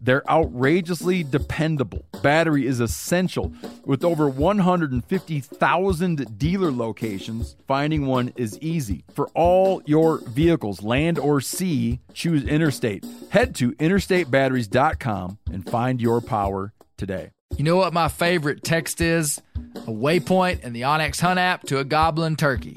They're outrageously dependable. Battery is essential. With over 150,000 dealer locations, finding one is easy. For all your vehicles, land or sea, choose Interstate. Head to interstatebatteries.com and find your power today. You know what my favorite text is? A waypoint in the onX Hunt app to a goblin turkey.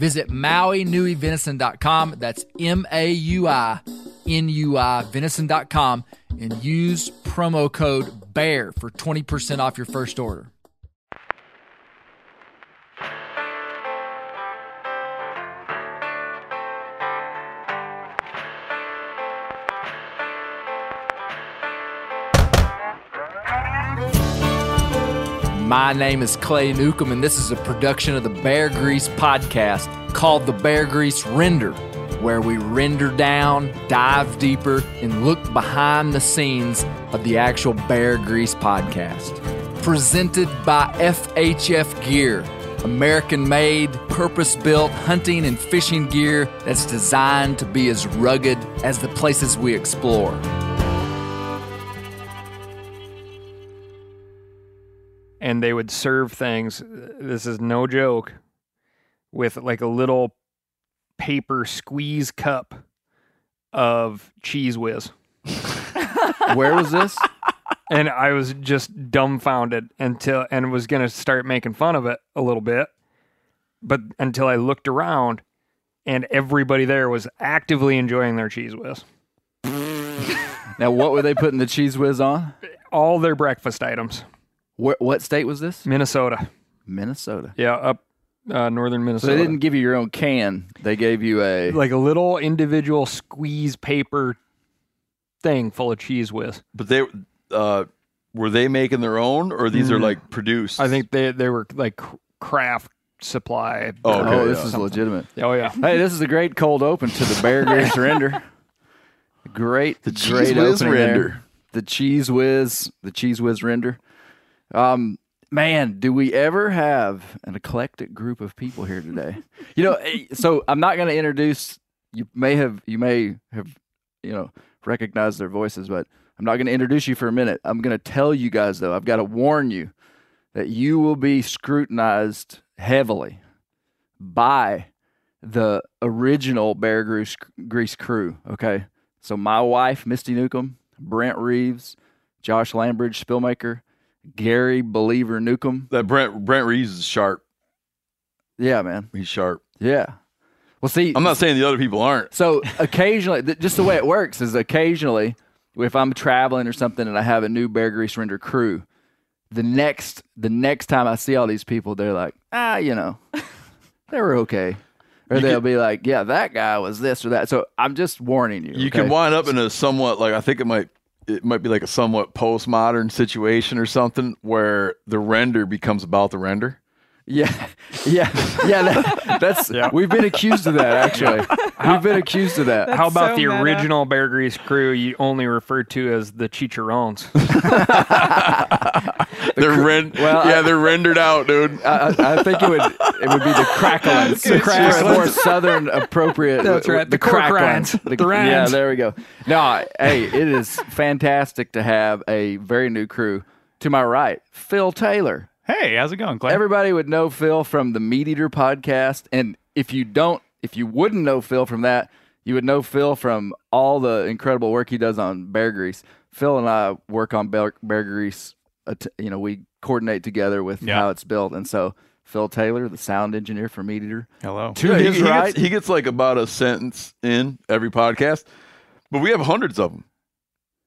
Visit MauiNuiVenison.com. That's M A U I N U I Venison.com and use promo code BEAR for 20% off your first order. My name is Clay Newcomb, and this is a production of the Bear Grease podcast called The Bear Grease Render, where we render down, dive deeper, and look behind the scenes of the actual Bear Grease podcast. Presented by FHF Gear, American made, purpose built hunting and fishing gear that's designed to be as rugged as the places we explore. And they would serve things. This is no joke, with like a little paper squeeze cup of Cheez Whiz. Where was this? and I was just dumbfounded until and was gonna start making fun of it a little bit, but until I looked around, and everybody there was actively enjoying their Cheez Whiz. Now, what were they putting the Cheez Whiz on? All their breakfast items. Where, what state was this? Minnesota. Minnesota. Yeah, up uh, northern So Minnesota. they didn't give you your own can. They gave you a. like a little individual squeeze paper thing full of Cheez Whiz. But they uh, were they making their own, or these are Mm. like produced? I think they they were like craft supply. Oh, oh, this yeah. is legitimate. Oh yeah. Hey, this is a great cold open to the Bear Grease Render. Great, The Cheese great Whiz opening there. Render. The Cheez Whiz, the Cheez Whiz render. Um, man, do we ever have an eclectic group of people here today? you know, eh, so I'm not going to introduce. You may have, you may have, you know, recognized their voices, but I'm not going to introduce you for a minute. I'm going to tell you guys though. I've got to warn you that you will be scrutinized heavily by the original Bear Grease, Grease crew. Okay, so my wife, Misty Newcomb, Brent Reeves, Josh Lambridge, Spillmaker, Gary Believer Newcomb. that Brent Brent Reeves is sharp. Yeah, man. He's sharp. Yeah. Well, see, I'm not saying the other people aren't. So occasionally, just the way it works is occasionally, if I'm traveling or something and I have a new Bear Grease Render crew, the next the next time I see all these people, they're like, ah, you know, they were okay, or You they'll could- be like, yeah, that guy was this or that. So I'm just warning you. You okay? can wind up in a somewhat like I think it might it might be like a somewhat postmodern situation or something where the render becomes about the render. Yeah, yeah, yeah. That, that's Yeah. we've been accused of that. Actually, we've been accused of that. How about so the meta. original Bear Grease crew you only refer to as the chicharrones? They're ren- well, yeah, I- they're rendered out, dude. I, I I think it would it would be the cracklins. Good For a more southern appropriate. That's right, the pork rinds. The- The rinds. Yeah, there we go. No, hey, it is fantastic to have a very new crew. To my right, Phil Taylor. Hey, how's it going, Clay? Everybody would know Phil from the Meat Eater podcast, and if you don't, if you wouldn't know Phil from that, you would know Phil from all the incredible work he does on Bear Grease. Phil and I work on Bear, Bear Grease. uh, You know, we coordinate together with Yeah. how it's built, and so Phil Taylor, the sound engineer for Meat Eater, Hello. to Yeah, his he, right, gets, he gets like about a sentence in every podcast, but we have hundreds of them.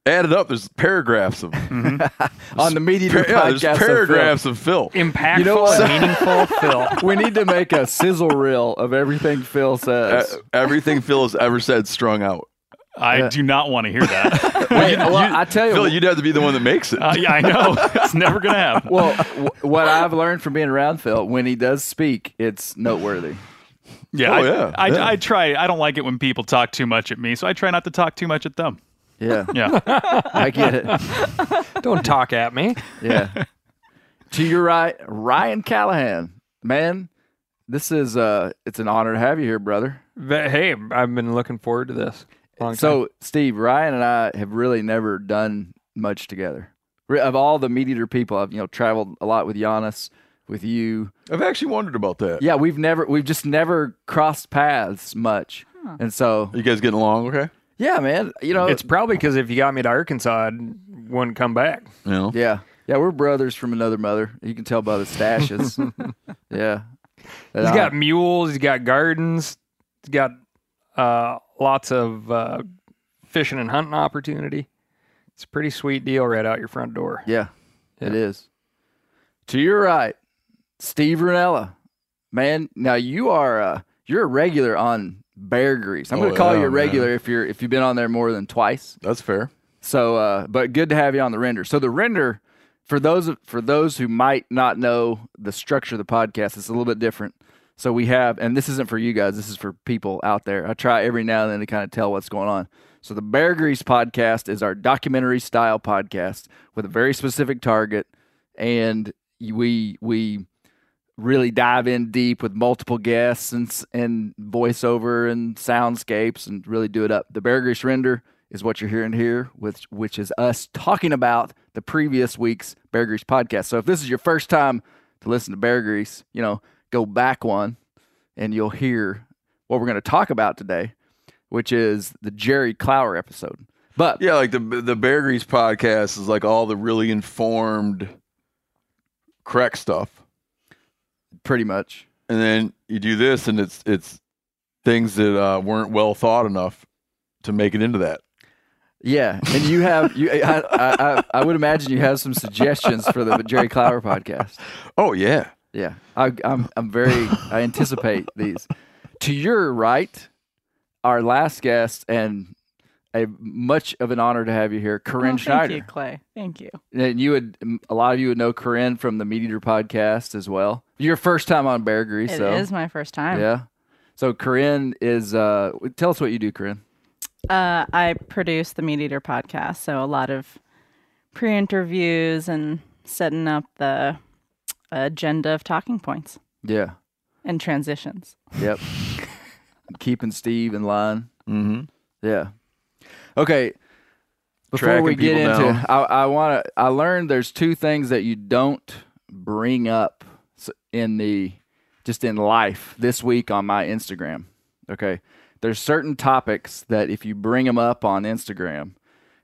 Added up, there's paragraphs of them. on the Meat Eater yeah, there's podcast. of Phil. paragraphs of Phil. Impactful You know what? and meaningful Phil. we need to make a sizzle reel of everything Phil Uh, says. everything Phil has ever said strung out. I do not want to hear that. Wait, well, I tell you, Phil, you'd have to be the one that makes it. uh, yeah, I know. It's never going to happen. well, w- what I've learned from being around Phil, when he does speak, it's noteworthy. Yeah, Oh, I, yeah, I, yeah. I try. I don't like it when people talk too much at me, so I try not to talk too much at them. Yeah, Yeah. I get it. Don't talk at me. Yeah. to your right, Ryan Callaghan. Man, this is uh it's an honor to have you here, brother. But, hey, I've been looking forward to this. Long time. So, Steve, Ryan and I have really never done much together. Of all the meat eater people, I've you know traveled a lot with Janis, with you. I've actually wondered about that. Yeah, we've never, we've just never crossed paths much. And so, You guys getting along okay? Yeah, man, you know, it's probably because if you got me to Arkansas, I wouldn't come back. You know? yeah, yeah, we're brothers from another mother. You can tell by the stashes. yeah, he's got mules. He's got gardens. He's got uh, lots of uh, fishing and hunting opportunity. It's a pretty sweet deal right out your front door. Yeah, it is. To your right, Steve Rinella. Man, now you are uh, you're a regular on Bear Grease. I'm Oh, going to call yeah, you a man. regular if you're if you've been on there more than twice. That's fair. So, uh, but good to have you on the render. So the render, for those for those who might not know the structure of the podcast, it's a little bit different. So we have, and this isn't for you guys. This is for people out there. I try every now and then to kind of tell what's going on. So the Bear Grease podcast is our documentary style podcast with a very specific target, and we we really dive in deep with multiple guests and and voiceover and soundscapes and really do it up. The Bear Grease render is what you're hearing here, which which is us talking about the previous week's Bear Grease podcast. So if this is your first time to listen to Bear Grease, you know, go back one and you'll hear what we're going to talk about today, which is the Jerry Clower episode. But Yeah, like the the Bear Grease podcast is like all the really informed, correct stuff, pretty much, and then you do this, and it's it's things that uh, weren't well thought enough to make it into that. yeah. And you have you, I, I, I, I would imagine you have some suggestions for the Jerry Clower podcast. Oh yeah, Yeah, I, I'm I'm very I anticipate these. To your right, our last guest and a much of an honor to have you here, Corinne Oh, thank Schneider. you, Clay. Thank you. And you would a lot of you would know Corinne from the Meat Eater podcast as well. Your first time on Bear Grease, It so is my first time. yeah. So Corinne is uh tell us what you do, Corinne. Uh, I produce the Meat Eater podcast, so a lot of pre-interviews and setting up the agenda of talking points Yeah. and transitions. Yep. Keeping Steve in line. mm-hmm. Yeah. Okay. Before Tracking we get into, down. I, I want to. I learned there's two things that you don't bring up in the just in life this week on my Instagram. Okay, there's certain topics that if you bring them up on Instagram,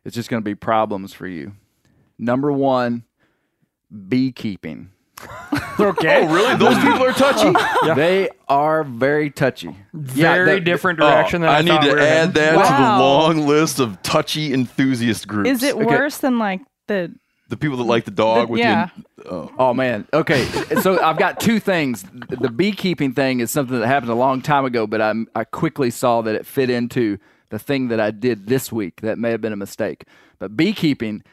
it's just going to be problems for you. Number one, beekeeping. Okay. Oh really? Those people are touchy. They are very touchy. Very the- different Oh, direction than I, I need to we were add heading. that to the long list of touchy enthusiast groups. Is it worse than like the? the people that like the dog The- with yeah. the? Oh. Oh man. Okay. so I've got two things. The beekeeping thing is something that happened a long time ago, but I I quickly saw that it fit into the thing that I did this week that may have been a mistake. But beekeeping,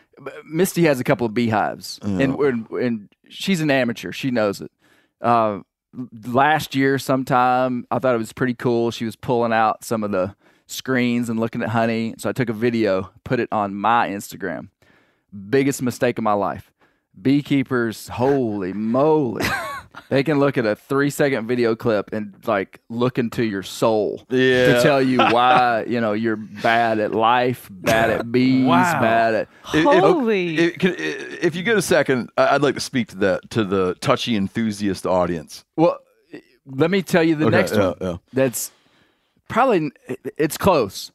Misty has a couple of beehives, and, and and she's an amateur. She knows it. Uh, last year, sometime, I thought it was pretty cool. She was pulling out some of the screens and looking at honey. So I took a video, put it on my Instagram. Biggest mistake of my life. Beekeepers, holy moly. They can look at a three second video clip and like look into your soul Yeah. to tell you why you know you're bad at life, bad at bees, Wow. bad at If- if- Holy. If, can- if you get a second, I- I'd like to speak to that to the touchy enthusiast audience. Well, let me tell you the Okay, next yeah, one. yeah. That's probably it's close.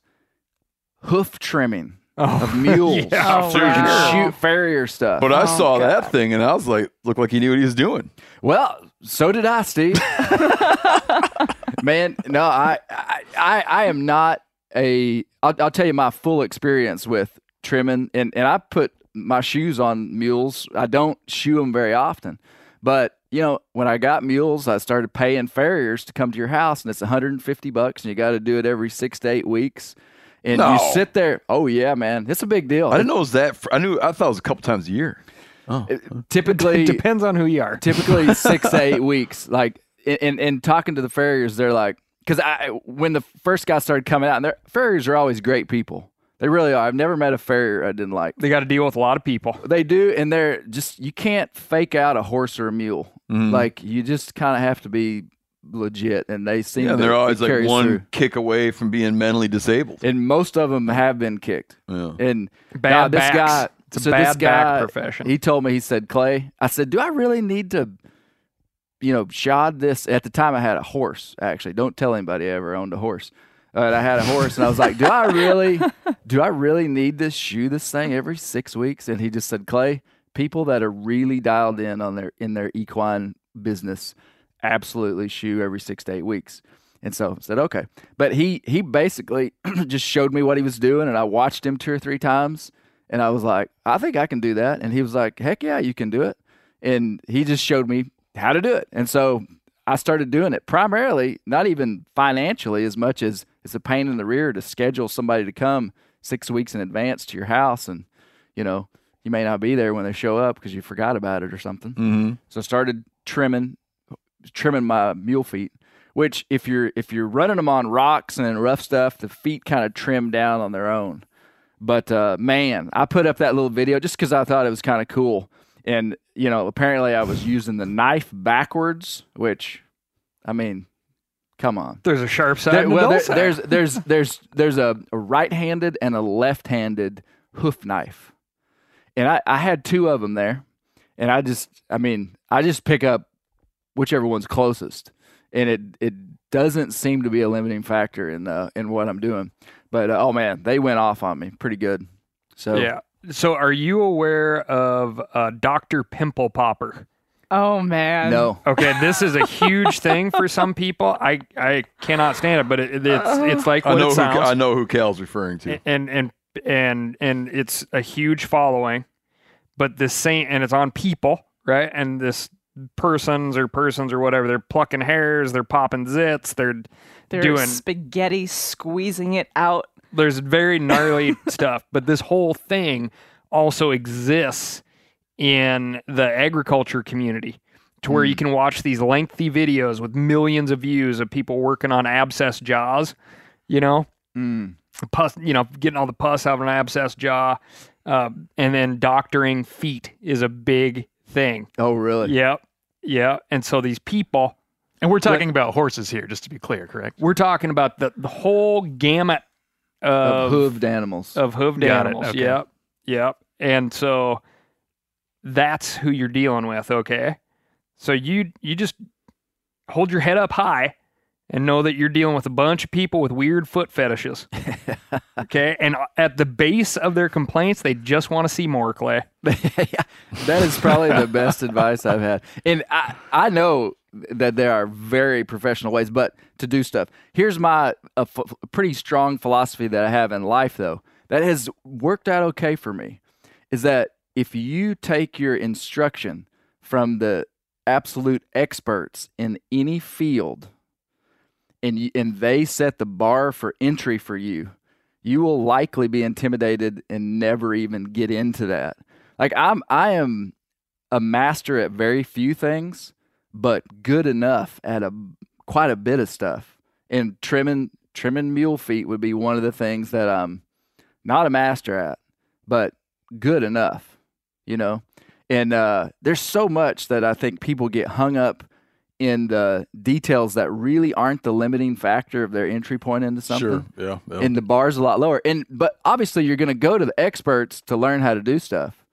Hoof trimming of mules. yeah, Oh, So you can wow. shoot farrier stuff. But I Oh, saw God. that thing and I was like, looked like he knew what he was doing. Well, so did I, Steve. Man, no, I, I, I, I am not a. I'll, I'll tell you my full experience with trimming, and and I put my shoes on mules. I don't shoe them very often, but you know, when I got mules, I started paying farriers to come to your house, and it's 150 bucks, and you got to do it every six to eight weeks. And No. you sit there. Oh yeah, man, it's a big deal. I didn't know it was that. fr- I knew. I thought it was a couple times a year. Oh. Typically, it Depends on who you are. typically six to eight weeks. Like, and and talking to the farriers, they're like, because I when the first guy started coming out, and their farriers are always great people. They really are. I've never met a farrier I didn't like. They got to deal with a lot of people. They do, and they're just you can't fake out a horse or a mule. Mm-hmm. Like you just kind of have to be legit, and they seem. Yeah, to, they're always like one through. kick away from being mentally disabled. and most of them have been kicked. Yeah. And Bad now this backs. guy, It's a so this bad back guy, profession. He told me, he said, Clay, I said, do I really need to, you know, shod this? At the time, I had a horse. Actually, don't tell anybody I ever owned a horse. But I had a horse, and I was like, do I really, do I really need to shoe this thing every six weeks? And he just said, Clay, people that are really dialed in on their in their equine business absolutely shoe every six to eight weeks. And so I said, okay. But he he basically just showed me what he was doing and I watched him two or three times and I was like, I think I can do that. And he was like, Heck yeah, you can do it. And he just showed me how to do it. And so I started doing it primarily, not even financially as much as it's a pain in the rear to schedule somebody to come six weeks in advance to your house and you know, you may not be there when they show up because you forgot about it or something. Mm-hmm. So I started trimming trimming my mule feet. Which if you're if you're running them on rocks and rough stuff, the feet kind of trim down on their own. But uh, man, I put up that little video just because I thought it was kind of cool. And you know, apparently I was using the knife backwards, which, I mean, come on. There's a sharp side. There- well, there, side. there's there's there's there's a, a right-handed and a left-handed hoof knife, and I I had two of them there, and I just I mean I just pick up whichever one's closest, and it it doesn't seem to be a limiting factor in uh, in what I'm doing, but uh, oh man, they went off on me pretty good. So yeah. So, are you aware of uh, Doctor Pimple Popper? oh man. no, Okay, this is a huge thing for some people. I I cannot stand it, but it, it's it's like I what know it who sounds. I know who Cal's referring to. and and and and it's a huge following but this same and it's on people right and this persons or persons or whatever they're plucking hairs they're popping zits they're They're doing spaghetti squeezing it out. there's very gnarly stuff but this whole thing also exists in the agriculture community to where you can watch these lengthy videos with millions of views of people working on abscess jaws you know Mm. pus, you know, getting all the pus out of an abscess jaw, uh, and then doctoring feet is a big thing. oh really? Yep, yeah. And so these people, And we're talking about horses here, just to be clear, correct? we're talking about the, the whole gamut Of of hooved animals. of hooved Got animals. okay. Yep, yep. And so that's who you're dealing with. Okay, so you you just hold your head up high and know that you're dealing with a bunch of people with weird foot fetishes. okay, and at the base of their complaints, they just want to see more clay. yeah, that is probably the best advice I've had. And I, I know that there are very professional ways, but to do stuff. Here's my a f- pretty strong philosophy that I have in life, though, that has worked out okay for me, is that if you take your instruction from the absolute experts in any field, and and they set the bar for entry for you, you will likely be intimidated and never even get into that. Like I'm I am a master at very few things, but good enough at a quite a bit of stuff. And trimming trimming mule feet would be one of the things that I'm not a master at, but good enough, you know. And uh, there's so much that I think people get hung up in the details that really aren't the limiting factor of their entry point into something. Sure. Yeah. yeah. And the bar's a lot lower. And but obviously you're going to go to the experts to learn how to do stuff.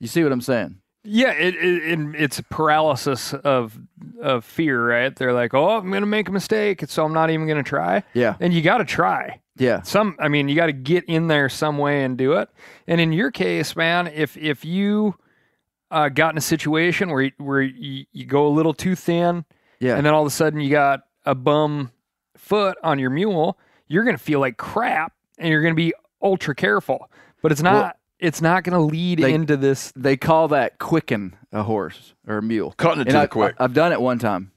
You see what I'm saying? Yeah, it, it, it it's paralysis of of fear, right? They're like, "Oh, I'm going to make a mistake, so I'm not even going to try." Yeah. And you got to try. Yeah. Some I mean, you got to get in there some way and do it. And in your case, man, if if you uh, got in a situation where you, where you, you go a little too thin, Yeah. and then all of a sudden you got a bum foot on your mule, you're going to feel like crap, and you're going to be ultra careful. But it's not. Well, it's not going to lead they- into this. they call that quicken a horse or a mule. Cutting it and to I, the quick. I, have done it one time,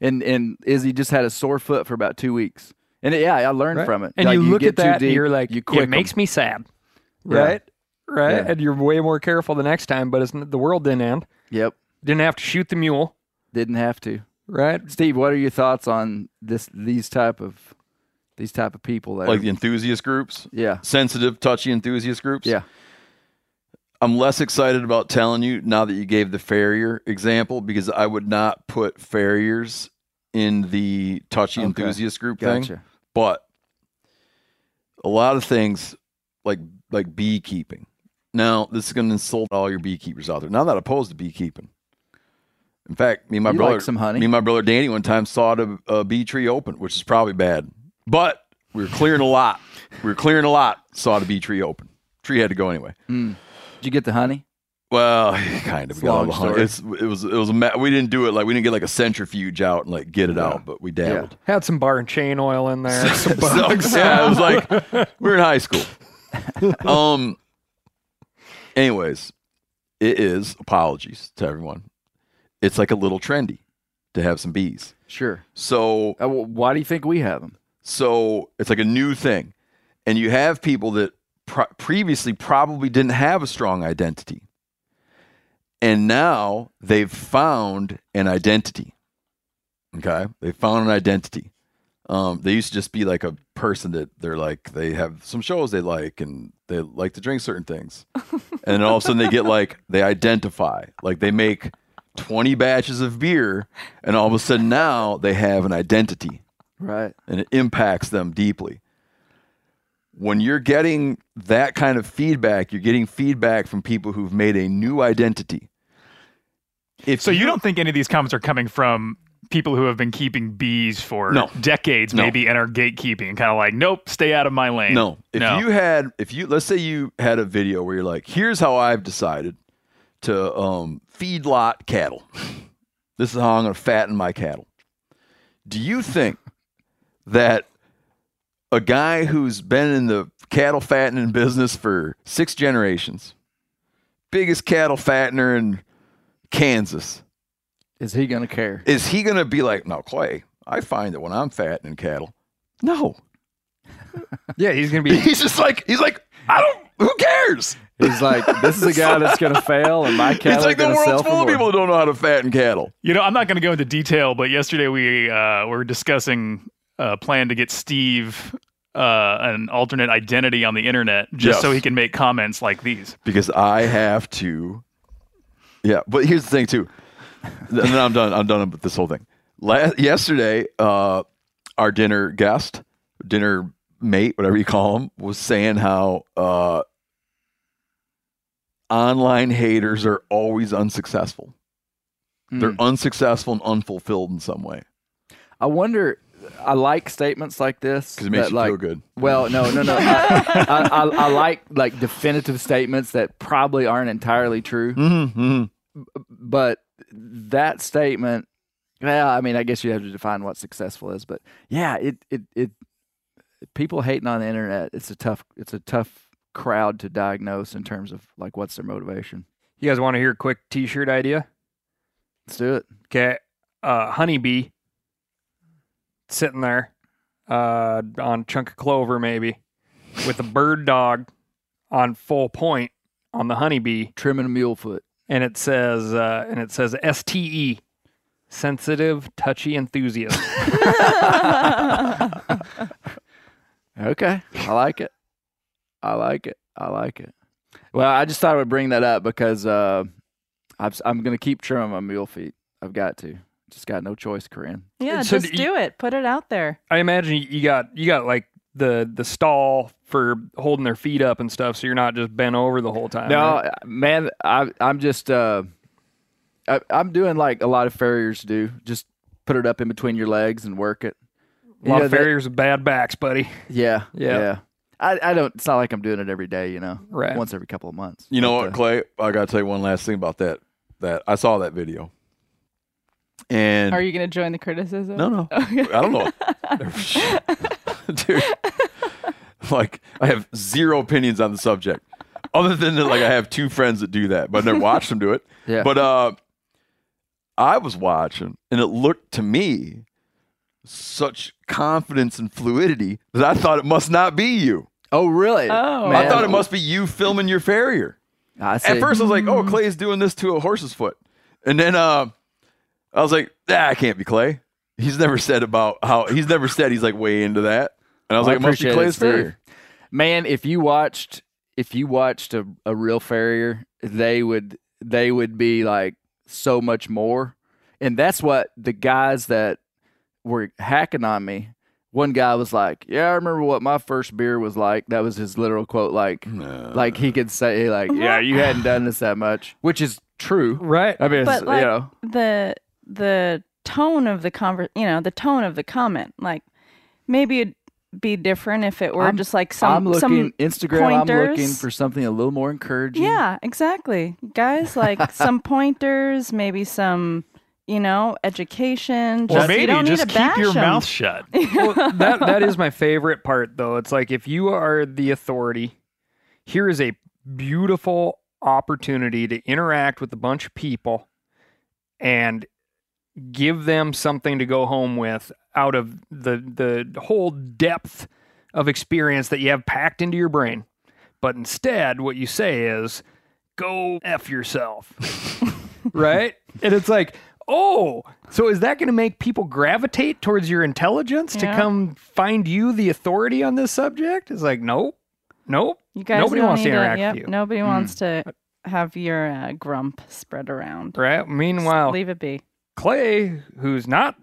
and and Izzy just had a sore foot for about two weeks, and it, yeah, I learned Right? from it. And Like, you look get at too that, deep, and you're like, you quick it makes 'em. me sad, right? Right, Yeah. and you're way more careful the next time. But it's, n- the world didn't end. Yep, Didn't have to shoot the mule, didn't have to. right? Steve, what are your thoughts on this? These type of these type of people that like are, the enthusiast groups, yeah, sensitive, touchy enthusiast groups. yeah, I'm less excited about telling you now that you gave the farrier example because I would not put farriers in the touchy Okay. enthusiast group thing. But a lot of things like like beekeeping. Now, this is going to insult all your beekeepers out there. Now, I'm not opposed to beekeeping. In fact, me and my You brother, like some honey? me and my brother Danny, one time sawed a, a bee tree open, which is probably bad. But we were clearing a lot. We were clearing a lot. Sawed a bee tree open. Tree had to go anyway. Did you get the honey? Well, kind of. It's We got all the honey. It's, it was it was a we didn't do it like we didn't get like a centrifuge out and like get it out, but we dabbled. Had some bar and chain oil in there. some So, yeah, it was like we were in high school. Um. Anyways, it is apologies to everyone. It's like a little trendy to have some bees. Sure. So Uh, wh- why do you think we have them? so it's like a new thing, and you have people that pro- previously probably didn't have a strong identity, and now they've found an identity. Okay, they found an identity. Um, they used to just be like a person that they're like they have some shows they like and they like to drink certain things, and then all of a sudden they get like they identify like they make twenty batches of beer, and all of a sudden now they have an identity Right. and it impacts them deeply. When you're getting that kind of feedback, you're getting feedback from people who've made a new identity. If So you don't think any of these comments are coming from people who have been keeping bees for No. decades, No. maybe, and are gatekeeping, and kind of like, nope, stay out of my lane. no, if no. you had, if you let's say you had a video where you're like, here's how I've decided to um, feedlot cattle. This is how I'm going to fatten my cattle. Do you think that a guy who's been in the cattle fattening business for six generations, biggest cattle fattener in Kansas, Is he going to care? is he going to be like, no, Clay, I find that when I'm fattening cattle, no. yeah, he's gonna be. He's just like, he's like, I don't, who cares? He's like, this is a guy that's going to fail, and my cattle It's like are the going to sell world's full of people who don't know how to fatten cattle. You know, I'm not going to go into detail, but yesterday we uh, were discussing a plan to get Steve uh, an alternate identity on the internet just Yes. so he can make comments like these. because I have to. Yeah, but here's the thing too. And then I'm done. I'm done with this whole thing. La- yesterday, uh, our dinner guest, dinner mate, whatever you call him, was saying how uh, online haters are always unsuccessful. They're Hmm. unsuccessful and unfulfilled in some way I wonder. I like statements like this because it makes that, you like, feel good. Well, no, no, no. I, I, I, I like like definitive statements that probably aren't entirely true, Mm-hmm. but that statement. Well, I mean, I guess you have to define what successful is, but yeah, it it it people hating on the internet. It's a tough it's a tough crowd to diagnose in terms of like what's their motivation. You guys want to hear a quick T-shirt idea? Let's do it. Okay, uh, honeybee sitting there uh, on a chunk of clover, maybe with a bird dog on full point on the honeybee, Trimming a mule foot. And it says uh, and it says STE, sensitive, touchy enthusiast. Okay, I like it. I like it. I like it. Well, I just thought I would bring that up because uh, I've, I'm going to keep trimming my mule feet. I've got to. just got no choice, Corinne. Yeah, So just do you- do it. Put it out there. I imagine you got you got like the the stall for holding their feet up and stuff, so you're not just bent over the whole time. No, right? man, I, I'm just uh, I, I'm doing like a lot of farriers do. Just put it up in between your legs and work it. a lot You of know, that- farriers with bad backs, buddy. Yeah, Yeah. yeah. I, I don't. It's not like I'm doing it every day. You know, Right. Once every couple of months. You know what, uh, Clay? I got to tell you one last thing about that. That I saw that video, and Are you going to join the criticism? no, no, I don't know, dude. Like I have zero opinions on the subject, other than that, like I have two friends that do that, but I never watched them do it. Yeah. But uh, I was watching, and it looked to me such confidence and fluidity that I thought it must not be you. Oh, really? Oh. I thought it must be you filming your farrier. I see. At first, I was like, "Oh, Clay's doing this to a horse's foot," and then uh, I was like, "Ah, it can't be Clay. He's never said about how he's never said he's like way into that." And I was I like, "It must be appreciate it, Clay's farrier." man, if you watched, if you watched a, a real farrier, they would, they would be like so much more. And that's what the guys that were hacking on me. One guy was like, "Yeah, I remember what my first beer was like." That was his literal quote. Like, like he could say, like, "Yeah, you hadn't done this that much," which is true. Right. I mean, But like you know, the the tone of the conver- you know, the tone of the comment, like maybe it'd be different if it were I'm- just like some I'm looking some Instagram. I'm looking pointers. for something a little more encouraging. Yeah, exactly. Guys, like some pointers, maybe some, you know, education. Or Just, maybe you don't just need to keep bash your 'em. mouth shut. well, that that is my favorite part though. It's like if you are the authority, here is a beautiful opportunity to interact with a bunch of people and give them something to go home with out of the the whole depth of experience that you have packed into your brain. But instead, what you say is, "Go f yourself," right? And it's like, oh, so is that going to make people gravitate towards your intelligence to come find you the authority on this subject? It's like, nope, nope. You guys Nobody wants to interact yep, with you. Nobody wants to have your uh, grump spread around. Right. Just Meanwhile, leave it be. Clay, who's not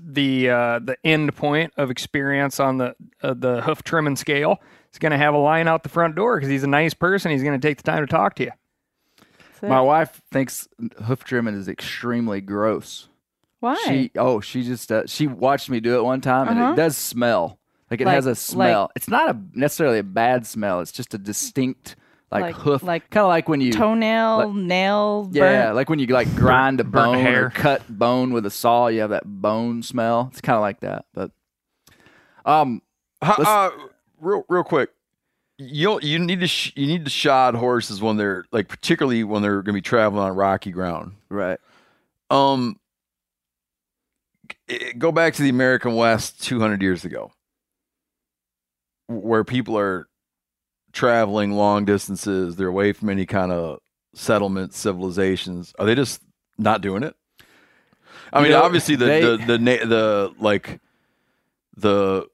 the uh, the end point of experience on the uh, the hoof trimming scale, is going to have a line out the front door because he's a nice person. He's going to take the time to talk to you. My wife thinks hoof trimming is extremely gross. Why? She oh she just uh, she watched me do it one time and Uh-huh. it does smell like it Like- has a like- smell. it's not a necessarily a bad smell. It's just a distinct like, Like- hoof, like kind of like when you Toenail, nail, yeah, burnt. like when you like grind a bone hair. or cut bone with a saw. You have that bone smell. It's kind of like that, but um How- uh, real, real quick. You you need to sh- you need to shod horses when they're like particularly when they're going to be traveling on rocky ground. right Um, go back to the American West 200 years ago, where people are traveling long distances. They're away from any kind of settlement civilizations. Are they just not doing it? I You mean, know, obviously the they- the the na- the like the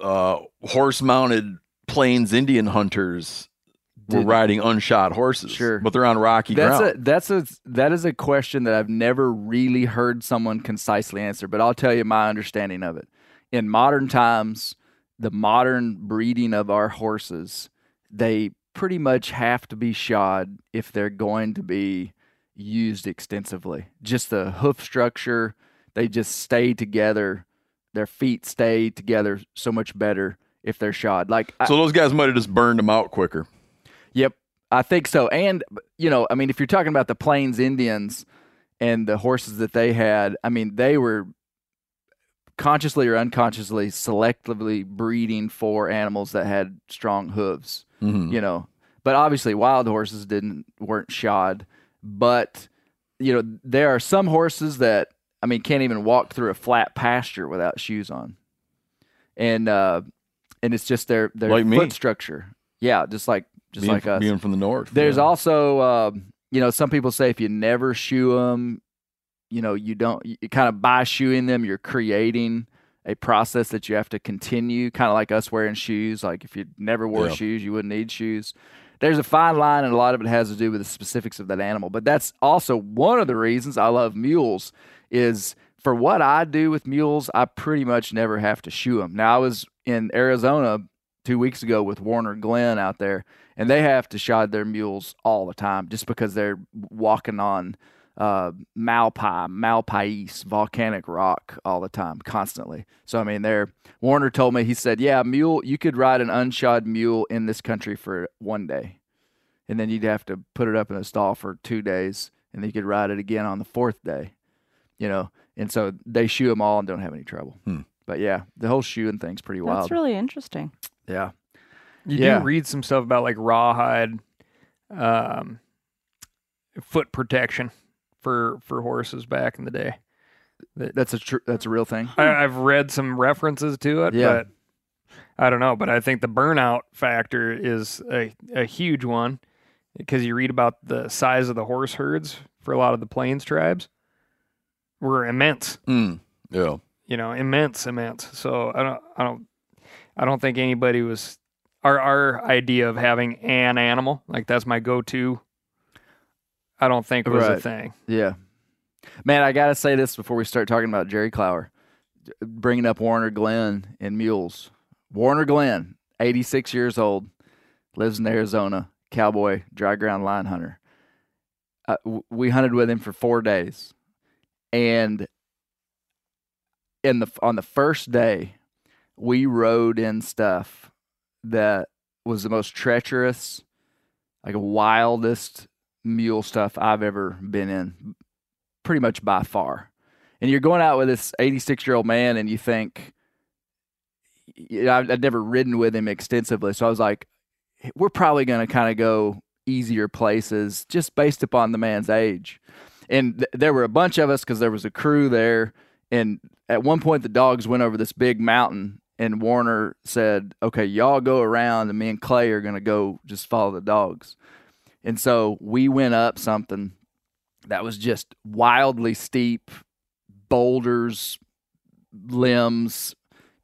uh, horse-mounted plains Indian hunters were riding unshod horses. Sure. but they're on rocky That's ground. a that's a that is a question that I've never really heard someone concisely answer, but I'll tell you my understanding of it. In modern times, the modern breeding of our horses, they pretty much have to be shod if they're going to be used extensively. Just the hoof structure, they just stay together. Their feet stay together so much better if they're shod. Like I- so those guys might have just burned them out quicker. Yep, I think so. And you know, I mean, if you're talking about the Plains Indians and the horses that they had, I mean, they were consciously or unconsciously selectively breeding for animals that had strong hooves. Mhm. You know, but obviously wild horses didn't weren't shod. But you know, there are some horses that I mean can't even walk through a flat pasture without shoes on, and uh, and it's just their their Like me. foot structure. Yeah, just like just being, like us. being from the north. There's yeah. also, um, you know, some people say if you never shoe them, you know, you don't, you kind of by shoeing them, you're creating a process that you have to continue, kind of like us wearing shoes. Like if you never wore Yeah. shoes, you wouldn't need shoes. There's a fine line, and a lot of it has to do with the specifics of that animal. But that's also one of the reasons I love mules is for what I do with mules, I pretty much never have to shoe them. Now I was in Arizona two weeks ago with Warner Glenn out there, and they have to shod their mules all the time just because they're walking on uh, malpai, malpais, volcanic rock all the time, constantly. So I mean, they're Warner told me he said, yeah, mule, you could ride an unshod mule in this country for one day, and then you'd have to put it up in a stall for two days, and then you could ride it again on the fourth day. You know, and so they shoe them all and don't have any trouble. But yeah, the whole shoeing thing's pretty wild. That's really interesting. yeah. You Yeah. do read some stuff about like rawhide um, foot protection for for horses back in the day. That's a tr- that's a real thing. I, I've read some references to it, Yeah. but I don't know. But I think the burnout factor is a, a huge one because you read about the size of the horse herds for a lot of the plains tribes were immense. Mm, yeah. You know, immense, immense. So I don't, I don't, I don't think anybody was. Our our idea of having an animal like that's my go-to. I don't think was a thing. Yeah. Man, I got to say this before we start talking about Jerry Clower. Bringing up Warner Glenn and mules. Warner Glenn, 86 years old, lives in Arizona, cowboy, dry ground line hunter. Uh, we hunted with him for four days. And in the on the first day, we rode in stuff that was the most treacherous, like wildest mule stuff I've ever been in, pretty much by far. And you're going out with this 86 year old man, and you think, I've never ridden with him extensively, so I was like, we're probably going to kind of go easier places just based upon the man's age. And th- there were a bunch of us because there was a crew there. And at one point, the dogs went over this big mountain, and Warner said, "Okay, y'all go around, and me and Clay are going to go just follow the dogs." And so we went up something that was just wildly steep, boulders, limbs.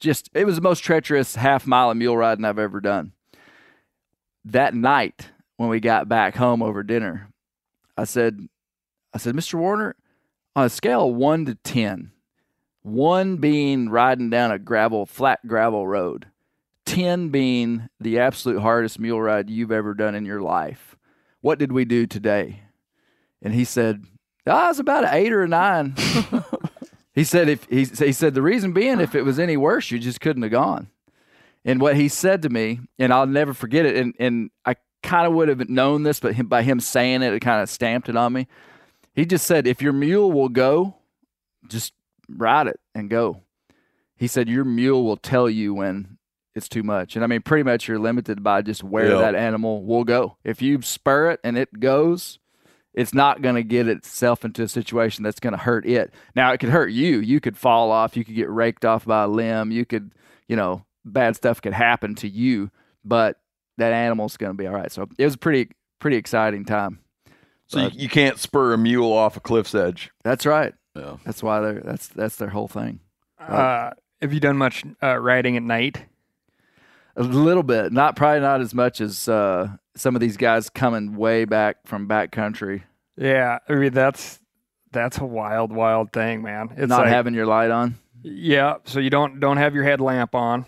Just it was the most treacherous half mile of mule riding I've ever done. That night when we got back home over dinner, I said, I said, Mr. Warner, on a scale of one to ten, one being riding down a gravel, flat gravel road, ten being the absolute hardest mule ride you've ever done in your life what did we do today? And he said, ah, it's about an eight or a nine. he said, if he, he said, the reason being, if it was any worse, you just couldn't have gone. And what he said to me, and I'll never forget it. And, and I kind of would have known this, but him, by him saying it, it kind of stamped it on me. He just said, if your mule will go, just ride it and go. He said, your mule will tell you when it's too much. And I mean, pretty much you're limited by just where Yeah. that animal will go. If you spur it and it goes, it's not going to get itself into a situation that's going to hurt it. Now, it could hurt you. You could fall off. You could get raked off by a limb. You could, you know, bad stuff could happen to you, but that animal's going to be all right. So it was a pretty, pretty exciting time. So you, you can't spur a mule off a cliff's edge. That's right. Yeah. That's why they're, that's, that's their whole thing. Uh, have you done much uh, riding at night? A little bit, not probably not as much as uh, some of these guys coming way back from back country, Yeah, I mean that's that's a wild, wild thing, man. It's not like, having your light on. yeah. So you don't don't have your headlamp on,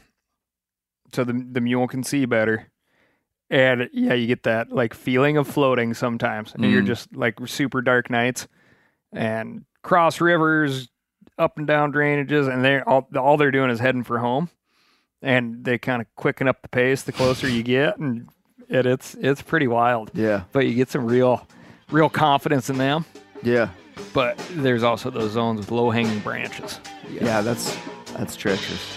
so the the mule can see better, and yeah, you get that like feeling of floating sometimes, and you're Mhm. just like super dark nights, and cross rivers, up and down drainages, and they are all all they're doing is heading for home, and they kind of quicken up the pace the closer you get, and it, it's it's pretty wild. Yeah, But you get some real real confidence in them. yeah, But there's also those zones with low hanging branches. yeah. That's that's treacherous.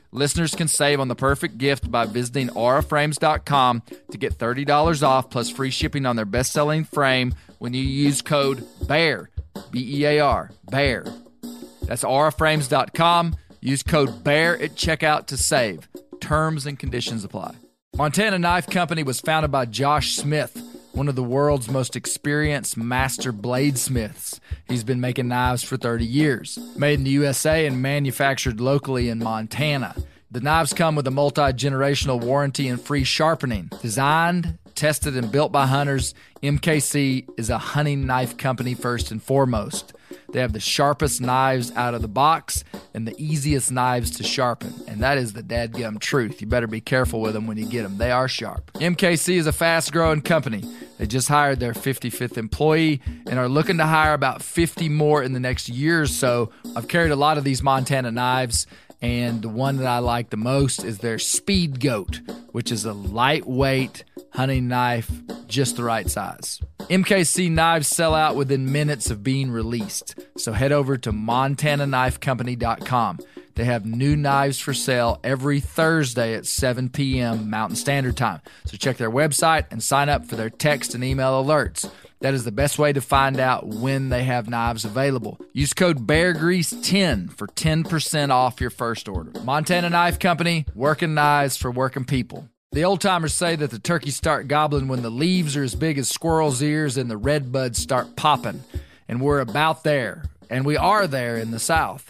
Listeners can save on the perfect gift by visiting auraframes.com to get $30 off plus free shipping on their best selling frame when you use code BEAR, B E A R, BEAR. That's auraframes.com. Use code BEAR at checkout to save. Terms and conditions apply. Montana Knife Company was founded by Josh Smith, one of the world's most experienced master bladesmiths. He's been making knives for 30 years. Made in the USA and manufactured locally in Montana. The knives come with a multi generational warranty and free sharpening. Designed, tested, and built by hunters, MKC is a hunting knife company first and foremost. They have the sharpest knives out of the box and the easiest knives to sharpen. And that is the dadgum truth. You better be careful with them when you get them. They are sharp. MKC is a fast growing company. They just hired their 55th employee and are looking to hire about 50 more in the next year or so. I've carried a lot of these Montana knives. And the one that I like the most is their Speed Goat, which is a lightweight hunting knife, just the right size. MKC knives sell out within minutes of being released. So head over to montanaknifecompany.com. They have new knives for sale every Thursday at 7 p.m. Mountain Standard Time. So check their website and sign up for their text and email alerts. That is the best way to find out when they have knives available. Use code BEARGREASE10 for 10% off your first order. Montana Knife Company, working knives for working people. The old timers say that the turkeys start gobbling when the leaves are as big as squirrels' ears and the red buds start popping. And we're about there. And we are there in the South.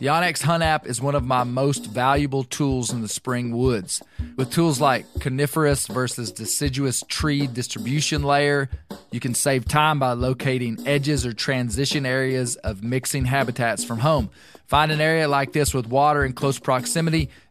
The onX Hunt app is one of my most valuable tools in the spring woods. With tools like coniferous versus deciduous tree distribution layer, you can save time by locating edges or transition areas of mixing habitats from home. Find an area like this with water in close proximity,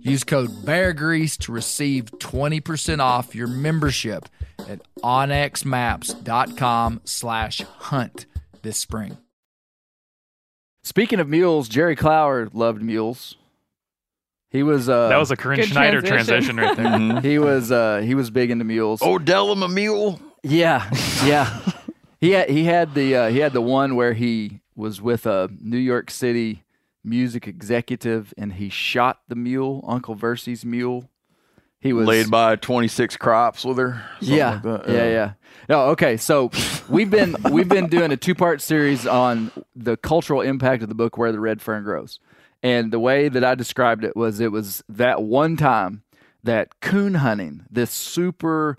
Use code BEARGREASE to receive 20% off your membership at onxmaps.com slash hunt this spring. Speaking of mules, Jerry Clower loved mules. He was uh That was a Corinne Good Schneider transition. transition right there. he was uh he was big into mules. Odell him a mule. Yeah, yeah. he had he had the uh, he had the one where he was with a New York City music executive and he shot the mule, Uncle Versy's mule. He was Laid by 26 crops with her. yeah, like that. yeah, yeah. No, okay. So we've been we've been doing a two part series on the cultural impact of the book Where the Red Fern Grows, and the way that I described it was it was that one time that coon hunting, this super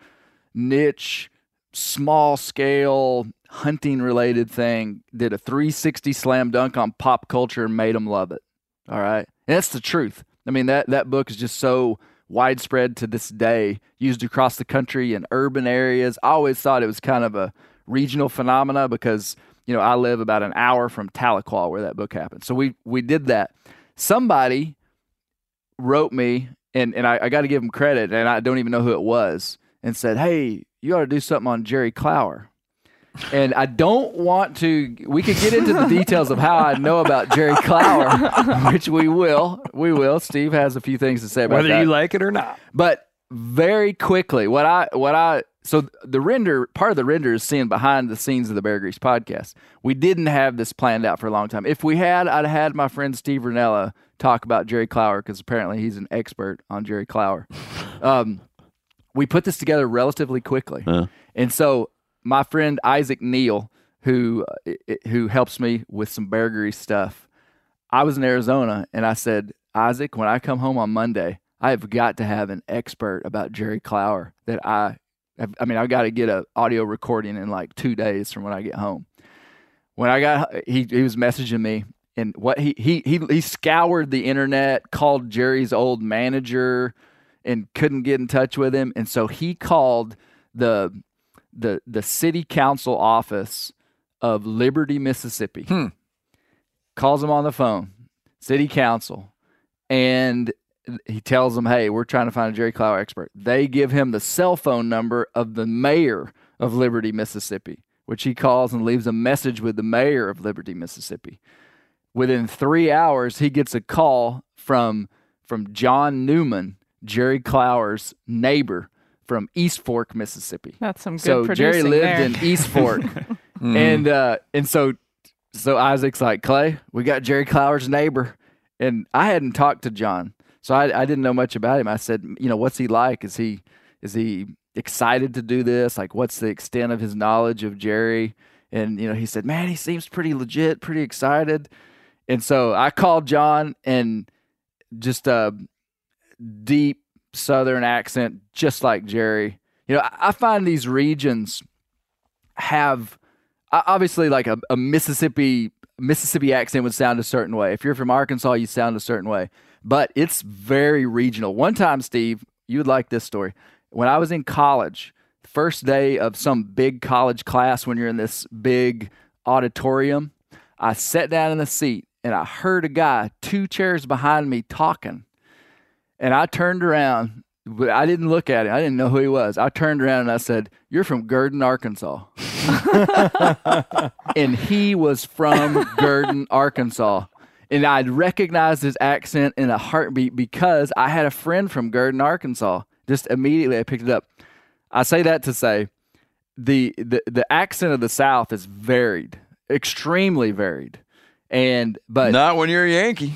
niche, small scale hunting related thing, did a 360 slam dunk on pop culture and made them love it. All right, and that's the truth. I mean that that book is just so widespread to this day, used across the country in urban areas. I always thought it was kind of a regional phenomena because you know I live about an hour from Tahlequah where that book happened. So we we did that. Somebody wrote me, and and I, I got to give him credit, and I don't even know who it was, and said, "Hey, you ought to do something on Jerry Clower." And I don't want to. We could get into the details of how I know about Jerry Clower, which we will. We will. Steve has a few things to say about Whether that. you like it or not. But very quickly, what I what I so the render part of the render is seeing behind the scenes of the Bear Grease podcast. We didn't have this planned out for a long time. If we had, I'd have had my friend Steve Rinella talk about Jerry Clower because apparently he's an expert on Jerry Clower. um, we put this together relatively quickly, and so my friend Isaac Neal, who uh, who helps me with some Grease stuff, I was in Arizona and I said, Isaac, when I come home on Monday, I have got to have an expert about Jerry Clower that I, I mean, I've got to get a audio recording in like two days from when I get home. when I got he he was messaging me and what he he he he scoured the internet, called Jerry's old manager and couldn't get in touch with him and so he called the the the city council office of Liberty, Mississippi. Hmm. Calls him on the phone, city council, and he tells them, "Hey, we're trying to find a Jerry Clower expert." They give him the cell phone number of the mayor of Liberty, Mississippi, which he calls and leaves a message with the mayor of Liberty, Mississippi. Within three hours, he gets a call from from John Newman, Jerry Clower's neighbor from East Fork, Mississippi. That's some good so Jerry lived there. in East Fork, and uh, and so so Isaac's like Clay, we got Jerry Clower's neighbor, and I hadn't talked to John, so I, I didn't know much about him. I said, you know, what's he like? Is he is he excited to do this? Like, what's the extent of his knowledge of Jerry? And you know, he said, man, he seems pretty legit, pretty excited. And so I called John and just a deep Southern accent, just like Jerry. You know, I, find these regions have obviously like a, a Mississippi Mississippi accent would sound a certain way. If you're from Arkansas, you sound a certain way. But it's very regional. One time, Steve, you would like this story. When I was in college, first day of some big college class when you're in this big auditorium, I sat down in the seat and I heard a guy two chairs behind me talking. And I turned around, but I didn't look at him. I didn't know who he was. I turned around and I said, You're from Gurdon, Arkansas. and he was from Gurdon, Arkansas. And I'd recognized his accent in a heartbeat because I had a friend from Gurdon, Arkansas. Just immediately I picked it up. I say that to say the the, the accent of the South is varied, extremely varied. And but Not when you're a Yankee.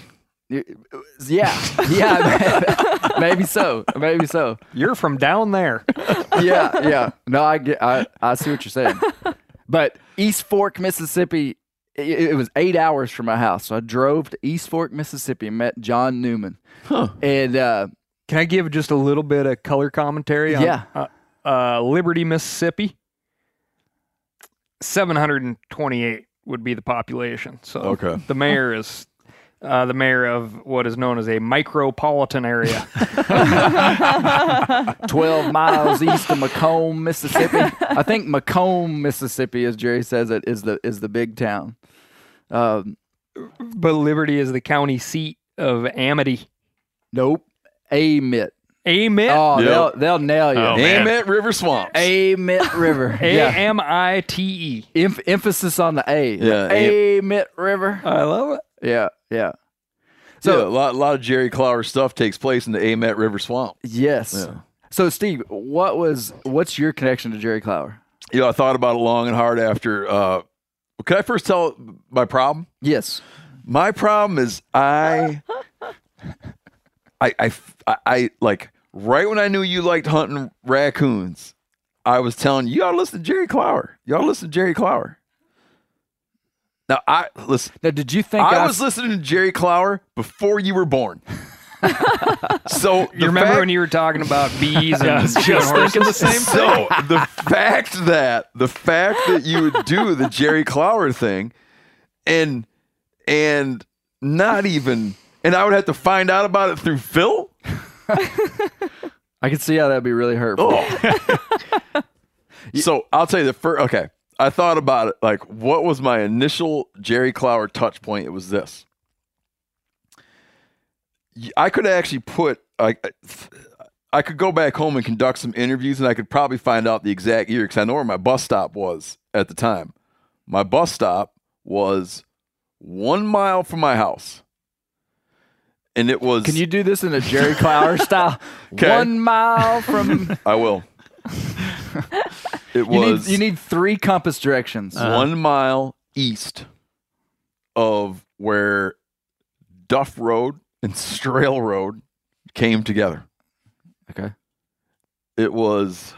Yeah, yeah, maybe so, maybe so. You're from down there. Yeah, yeah. No, I get, I, I see what you're saying. But East Fork, Mississippi, it, it was eight hours from my house, so I drove to East Fork, Mississippi, and met John Newman, and uh, Can I give just a little bit of color commentary? On, Yeah. Uh, uh, Liberty, Mississippi. 728 would be the population. So Okay. the mayor is uh, the mayor of what is known as a micropolitan area. twelve miles east of McComb, Mississippi. I think McComb, Mississippi, as Jerry says it, is the is the big town. Um, but Liberty is the county seat of Amity. nope, Amite. Amite. Oh, Yep. they'll they'll nail you. Oh, man. Amite River Swamps. Amite River. A yeah. M I T E. Em- emphasis on the A. Yeah, Amite River. I love it. Yeah, yeah. So So a lot, a lot of Jerry Clower stuff takes place in the Amite River Swamp. yes. Yeah. So Steve, what was what's your connection to Jerry Clower? You know, I thought about it long and hard after. Uh, could I first tell my problem? Yes. My problem is I, I, I, I, I- like right when I knew you liked hunting raccoons, I was telling you, to listen to Jerry Clower. Y'all listen to Jerry Clower. Now I listen. Now, did you think I I was listening to Jerry Clower before you were born. so You remember when you were talking about bees and Yeah, I was shooting just horses? thinking the same so the fact that the fact that you would do the Jerry Clower thing, and and not even, and I would have to find out about it through Phil. I could see how that'd be really hurtful. Oh. so I'll tell you the first. Okay, I thought about it. Like, what was my initial Jerry Clower touch point? It was this. I could actually put. I, I could go back home and conduct some interviews, and I could probably find out the exact year because I know where my bus stop was at the time. My bus stop was one mile from my house, and it was. Can you do this in a Jerry Clower style? One mile from. I will. It You need, was. you need three compass directions. Uh-huh. one mile east of where Duff Road and Strail Road came together. okay. It was,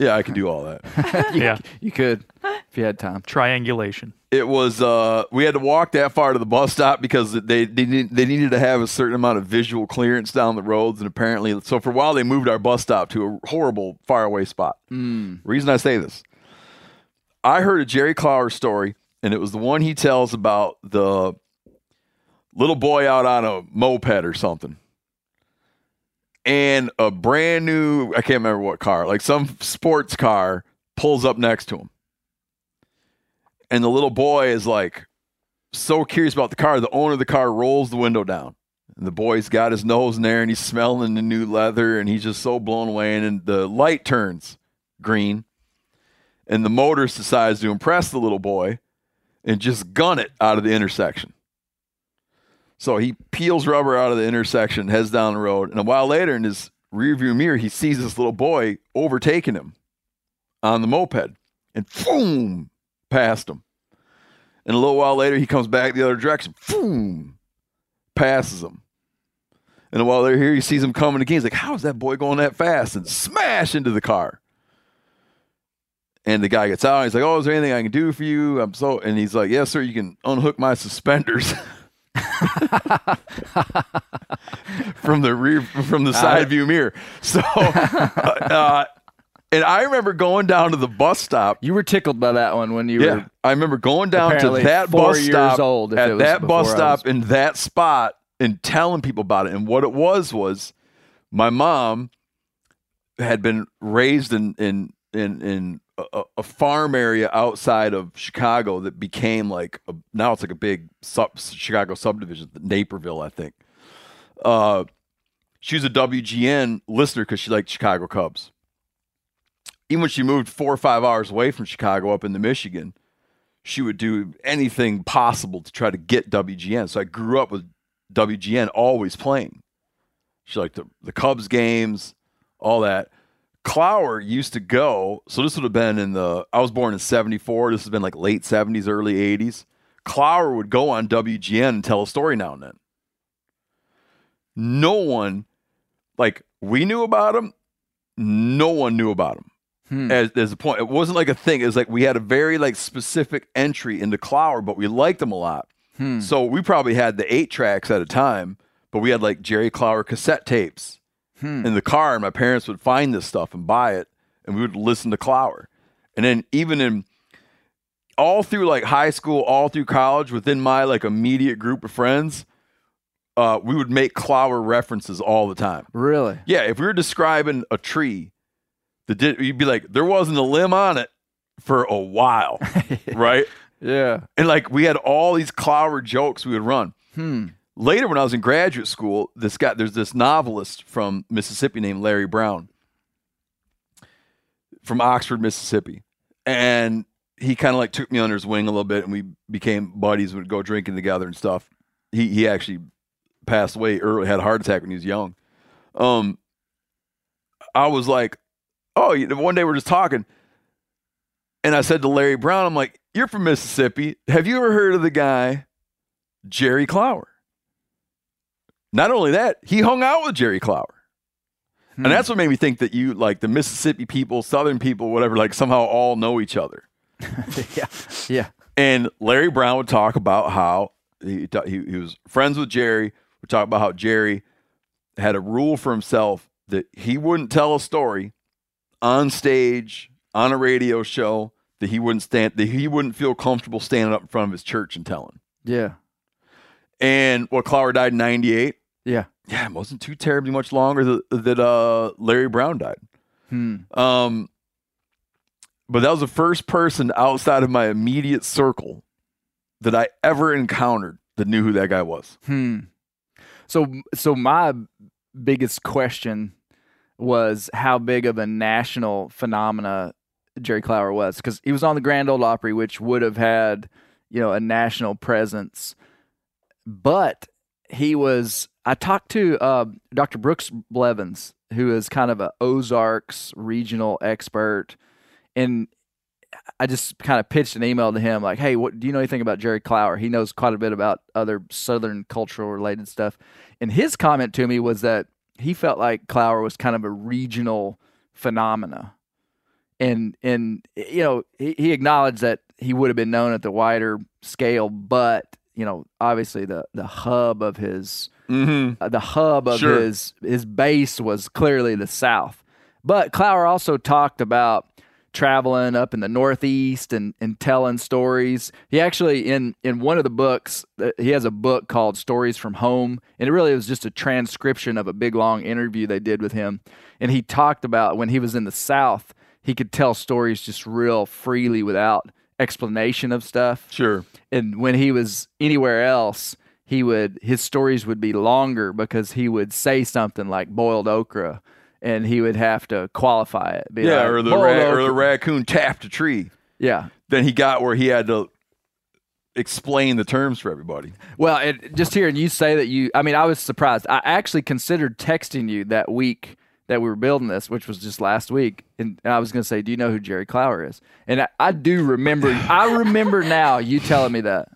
yeah, I can do all that. you, Yeah. You could if you had time. Triangulation. It was, uh, we had to walk that far to the bus stop because they they, need, they needed to have a certain amount of visual clearance down the roads, and apparently, so for a while they moved our bus stop to a horrible faraway spot. Mm. Reason I say this, I heard a Jerry Clower story and it was the one he tells about the little boy out on a moped or something. And a brand new, I can't remember what car, like some sports car pulls up next to him. And the little boy is like so curious about the car. The owner of the car rolls the window down. And the boy's got his nose in there and he's smelling the new leather and he's just so blown away. And then the light turns green. And the motorist decides to impress the little boy and just gun it out of the intersection. So he peels rubber out of the intersection, heads down the road, and a while later in his rearview mirror, he sees this little boy overtaking him on the moped and boom, past him. And a little while later, he comes back the other direction, boom, passes him. And while they're here he sees him coming again. He's like, "How is that boy going that fast?" And smash into the car. And the guy gets out. He's like, "Oh, is there anything I can do for you?" I'm so, and he's like, "Yes, sir. You can unhook my suspenders." from the rear from the side view mirror. So, uh, and I remember going down to the bus stop. You were tickled by that one when you Yeah, were. I remember going down to that bus stop old, at that bus stop was- in that spot and telling people about it. And what it was was my mom had been raised in in in in a, a farm area outside of Chicago that became like a, now it's like a big sub, Chicago subdivision, Naperville, I think. Uh, she was a WGN listener because she liked Chicago Cubs. Even when she moved four or five hours away from Chicago up into Michigan, she would do anything possible to try to get WGN. So I grew up with WGN always playing. She liked the, the Cubs games, all that. Clower used to go, so this would have been in the, I was born in 74. This has been like late 70s, early 80s. Clower would go on WGN and tell a story now and then. No one, like, we knew about him, no one knew about him Hmm. as as a point. It wasn't like a thing. It was like we had a very like specific entry into Clower, but we liked him a lot. Hmm. So we probably had the eight tracks at a time, but we had like Jerry Clower cassette tapes Hmm. in the car, and my parents would find this stuff and buy it, and we would listen to Clower. And then even in all through like high school, all through college, within my like immediate group of friends, uh, we would make Clower references all the time. Really? Yeah, if we were describing a tree, the di- you'd be like, there wasn't a limb on it for a while, right? Yeah. And like we had all these clower jokes we would run. Hmm. Later, when I was in graduate school, this guy, there's this novelist from Mississippi named Larry Brown from Oxford, Mississippi, and he kind of like took me under his wing a little bit, and we became buddies. We'd go drinking together and stuff. He he actually passed away early, had a heart attack when he was young. Um, I was like, oh, one day we're just talking, and I said to Larry Brown, I'm like, you're from Mississippi. Have you ever heard of the guy Jerry Clower? Not only that, he hung out with Jerry Clower. Hmm. And that's what made me think that you, like the Mississippi people, Southern people, whatever, like somehow all know each other. yeah. Yeah. And Larry Brown would talk about how he, he, he was friends with Jerry. Would talk about how Jerry had a rule for himself that he wouldn't tell a story on stage, on a radio show, that he wouldn't stand, that he wouldn't feel comfortable standing up in front of his church and telling. Yeah. And well, Clower died in '98. Yeah. Yeah, it wasn't too terribly much longer that, that uh, Larry Brown died. Hmm. Um, but that was the first person outside of my immediate circle that I ever encountered that knew who that guy was. Hmm. So so my biggest question was how big of a national phenomena Jerry Clower was because he was on the Grand Ole Opry, which would have had you know a national presence, but he was. I talked to uh, Dr. Brooks Blevins, who is kind of a Ozarks regional expert, and I just kind of pitched an email to him like, "Hey, what do you know anything about Jerry Clower? He knows quite a bit about other Southern cultural related stuff." And his comment to me was that he felt like Clower was kind of a regional phenomena, and and you know he, he acknowledged that he would have been known at the wider scale, but you know obviously the the hub of his Mm-hmm. uh, the hub of Sure. his his base was clearly the South. But Clower also talked about traveling up in the Northeast and, and telling stories. He actually in in one of the books uh, he has a book called Stories from Home, and it really was just a transcription of a big long interview they did with him. And he talked about when he was in the South, he could tell stories just real freely without explanation of stuff Sure. and when he was anywhere else he would his stories would be longer because he would say something like boiled okra and he would have to qualify it Be Yeah, like, or the ra- or the raccoon tapped a tree. yeah. Then he got where he had to explain the terms for everybody. well it, just hearing you say that you i mean i was surprised. I actually considered texting you that week that we were building this which was just last week and i was going to say do you know who jerry clower is? And I, I do remember i remember now you telling me that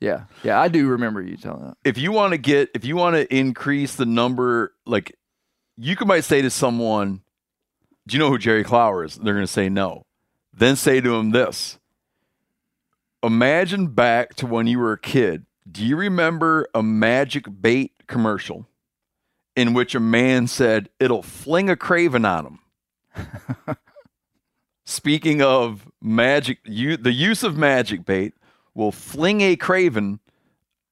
yeah. Yeah i do remember you telling that. If you want to get if you want to increase the number like you could might say to someone do you know who jerry clower is? They're going to say no. Then say to him this. Imagine back to when you were a kid. Do you remember a magic bait commercial in which a man said it'll fling a craven on him speaking of magic you the use of magic bait will fling a craven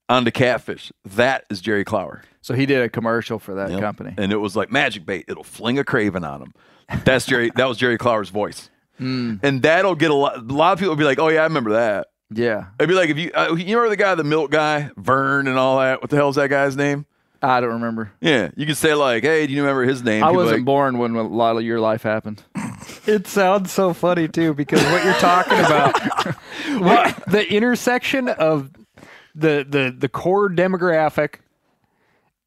onto catfish. That is Jerry Clower. so he did a commercial for that Yep. company And it was like magic bait. It'll fling a craven on him. That's Jerry. that was Jerry Clower's voice. Hmm. And that'll get a lot. A lot of people will be like, "Oh yeah, I remember that." Yeah, It'd be like if you uh, you remember the guy, the milk guy, Vern, and all that. What the hell's that guy's name? I don't remember. Yeah, you could say like, "Hey, do you remember his name?" I People wasn't like, born when a lot of your life happened. It sounds so funny too because what you're talking about, what, the intersection of the the the core demographic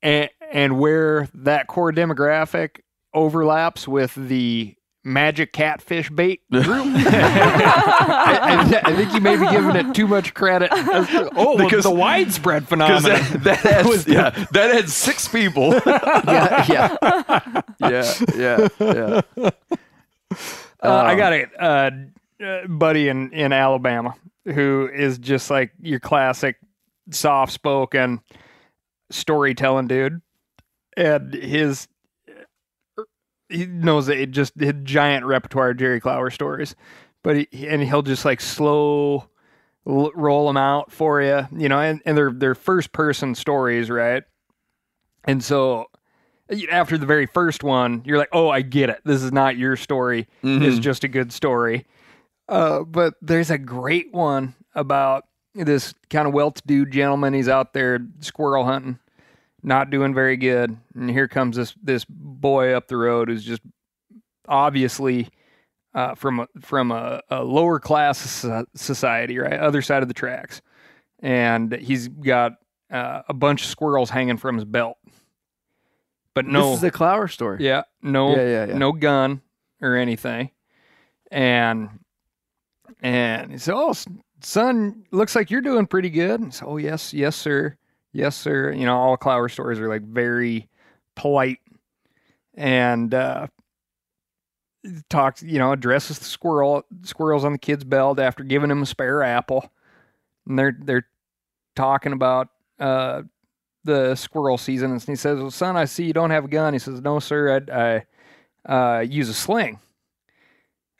and and where that core demographic overlaps with the magic catfish bait group. I, I- think you may be giving it too much credit. To, oh, well, Because- the widespread phenomenon. that, that had, yeah, that had six people. yeah, yeah, yeah, yeah, yeah. Uh, I got a uh, uh, buddy in, in Alabama who is just like your classic soft spoken storytelling dude. And his, he knows that it just his giant repertoire of Jerry Clower stories. But he, and he'll just like slow l- roll them out for you, you know, and, and they're, they're first person stories, right? And so after the very first one, you're like, oh, I get it. This is not your story. It's just a good story. Uh, but there's a great one about this kind of well-to-do gentleman. He's out there squirrel hunting, not doing very good, and here comes this this boy up the road who's just obviously uh, from a, from a, a lower class society, right, other side of the tracks, and he's got uh, a bunch of squirrels hanging from his belt. But no, This is a Clower story. yeah, no, Yeah, yeah, yeah. no gun or anything, and and he said, "Oh, son, looks like you're doing pretty good." And so, "Oh, yes, yes, sir, yes, sir." You know, all Clower stories are like very polite, and uh, talks, you know, addresses the squirrel, squirrels on the kid's belt after giving him a spare apple, and they're they're talking about uh, the squirrel season, and he says, "Well, son, I see you don't have a gun." He says, "No, sir, I, I uh, use a sling,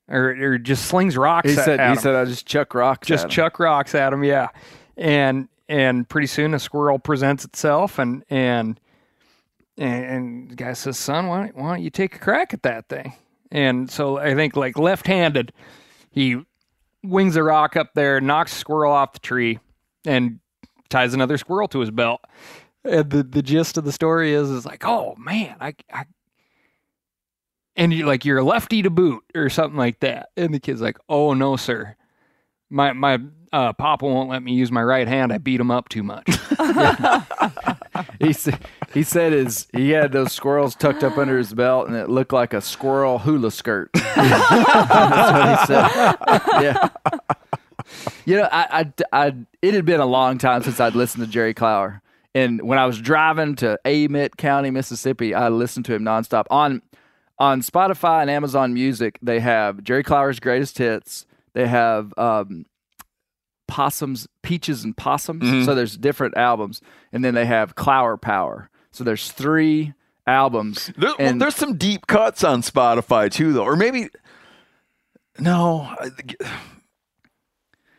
or or just slings rocks." He at, said. He 'em. said, "I just chuck rocks." just at 'em." chuck rocks at him." Yeah, and and pretty soon a squirrel presents itself, and and and, and the guy says, "Son, why don't, why don't you take a crack at that thing?" And so I think like left-handed, he wings a rock up there, knocks a squirrel off the tree, and ties another squirrel to his belt. And the the gist of the story is is like, oh man, I, I and you like you're a lefty to boot or something like that. And the kid's like, oh no, sir, my my uh, papa won't let me use my right hand. I beat him up too much. He said. He said his he had those squirrels tucked up under his belt, and it looked like a squirrel hula skirt. That's what he said. Yeah. You know, I, I, I, it had been a long time since I'd listened to Jerry Clower. And when I was driving to Amite County, Mississippi, I listened to him nonstop. On on Spotify and Amazon Music, they have Jerry Clower's greatest hits. They have um, possums, peaches and possums. So there's different albums, and then they have Clower Power. So there's three albums. There, well, there's some deep cuts on Spotify too, though, or maybe No,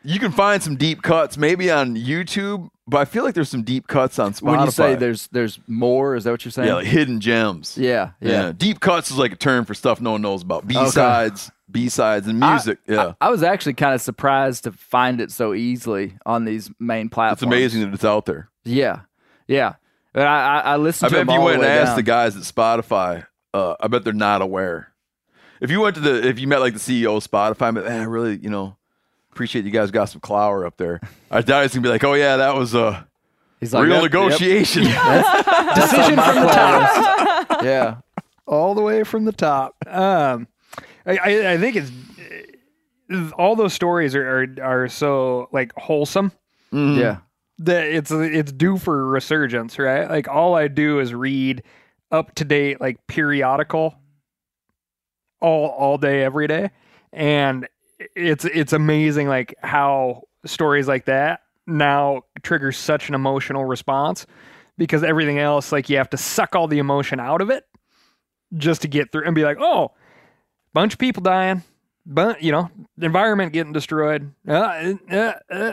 you can find some deep cuts maybe on YouTube, but I feel like there's some deep cuts on Spotify. When you say there's there's more, is that what you're saying? yeah, like hidden gems. yeah, yeah. Deep cuts is like a term for stuff no one knows about. B sides, B sides, and music. yeah, I was actually kind of surprised to find it so easily on these main platforms. it's amazing that it's out there. Yeah, yeah. But I, I, I I listened to bet if you went and asked down. the guys at Spotify, uh, I bet they're not aware. If you went to the, if you met like the CEO of Spotify, but I really, you know, appreciate you guys got some clower up there. I doubt he's gonna be like, oh yeah, that was a He's like, real "Yep, negotiation. Decision from the top. yeah, all the way from the top. Um, I, I, I think it's all those stories are, are are so like wholesome yeah. that it's it's due for resurgence, right? Like all I do is read up to date like periodical all all day every day, and it's it's amazing like how stories like that now trigger such an emotional response because everything else like you have to suck all the emotion out of it just to get through and be like, oh, bunch of people dying, but you know, environment getting destroyed, uh, uh, uh, uh,